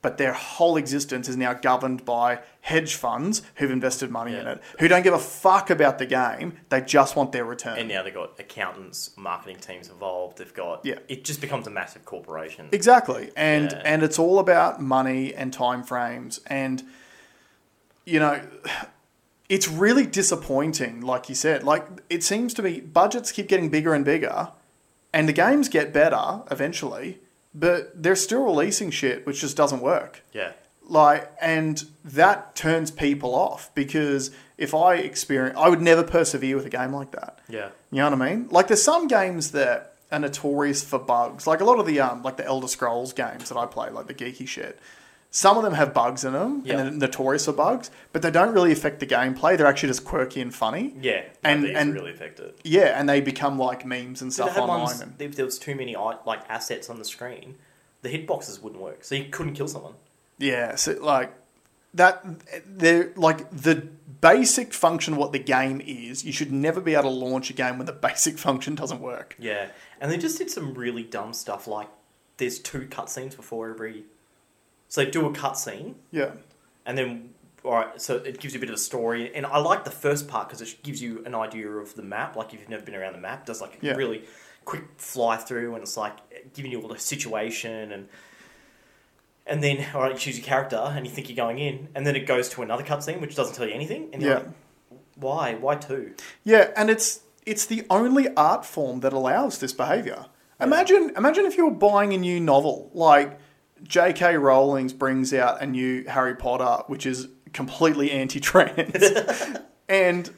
but their whole existence is now governed by hedge funds who've invested money in it, who don't give a fuck about the game. They just want their return. and now they've got accountants, marketing teams involved. They've got Yeah. It just becomes a massive corporation. Exactly. And Yeah. and it's all about money and time frames and you know it's really disappointing like you said. Like it seems to be budgets keep getting bigger and bigger and the games get better eventually, but they're still releasing shit which just doesn't work. yeah, Like and that turns people off because if I experience I would never persevere with a game like that. yeah, You know what I mean? Like there's some games that are notorious for bugs. Like a lot of the um like the Elder Scrolls games that I play, like the geeky shit. Some of them have bugs in them Yeah. and they're notorious for bugs, but they don't really affect the gameplay. They're actually just quirky and funny. yeah. And- these and- really affect it. Yeah, and they become like memes and stuff online. ones, and, if there was too many like assets on the screen, the hitboxes wouldn't work, so you couldn't kill someone. yeah, so like that they're like the basic function of what the game is, you should never be able to launch a game when the basic function doesn't work. Yeah, and they just did some really dumb stuff like there's two cutscenes before every. So they do a cutscene, Yeah. and then all right, so it gives you a bit of a story, and I like the first part because it gives you an idea of the map. Like if you've never been around the map, it does like a Yeah. really quick fly through, and it's like giving you all the situation and. And then, all right, you choose your character, and you think you're going in, and then it goes to another cutscene, which doesn't tell you anything, and you're Yeah. like, "Why? Why two? Yeah, and it's it's the only art form that allows this behavior. Imagine imagine if you were buying a new novel like J.K. Rowling's brings out a new Harry Potter, which is completely anti-trans, and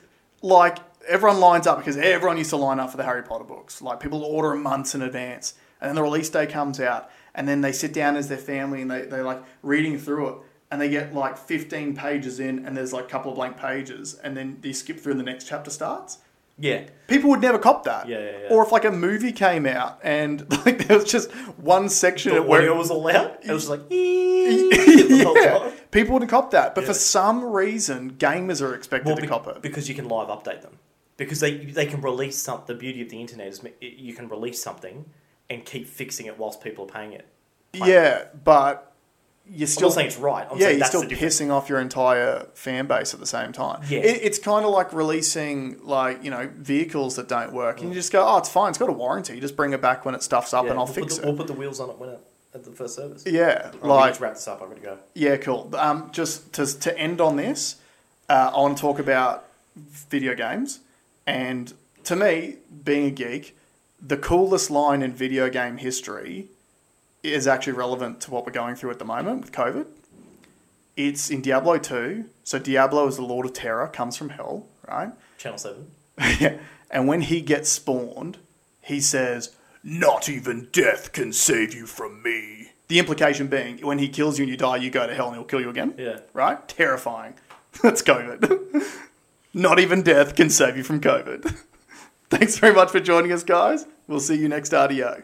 like everyone lines up because everyone used to line up for the Harry Potter books. Like people order them months in advance, and then the release day comes out, and then they sit down as their family and they they like reading through it. And they get like 15 pages in, and there's like a couple of blank pages, and then you skip through and the next chapter starts Yeah. People would never cop that. Yeah, yeah, yeah. Or if like a movie came out and like there was just one section The where it was all out. It was just like, yeah, people wouldn't cop that. But Yeah. for some reason, gamers are expected Well, to be- cop it. because you can live update them. Because they they can release some. The beauty of the internet is you can release something and keep fixing it whilst people are paying it. Yeah, but you're still saying it's right. I'm yeah, you're that's still the pissing off your entire fan base at the same time. Yeah. It, it's kind of like releasing like you know vehicles that don't work, and you just go, oh, it's fine, it's got a warranty. You just bring it back when it stuffs up, Yeah, and I'll we'll fix put it. the, We'll put the wheels on it when it at the first service. yeah, we like wrap this up. I'm gonna go. Yeah, cool. Um, just to, to end on this, uh, I want to talk about video games. And to me, being a geek, the coolest line in video game history is actually relevant to what we're going through at the moment with COVID. It's in Diablo 2. So Diablo is the Lord of Terror, comes from hell, right? Channel Seven. yeah. And when he gets spawned, he says, Not even death can save you from me. The implication being, when he kills you and you die, you go to hell and he'll kill you again. Yeah. Right? Terrifying. That's COVID. Not even death can save you from COVID. Thanks very much for joining us, guys. We'll see you next RDO.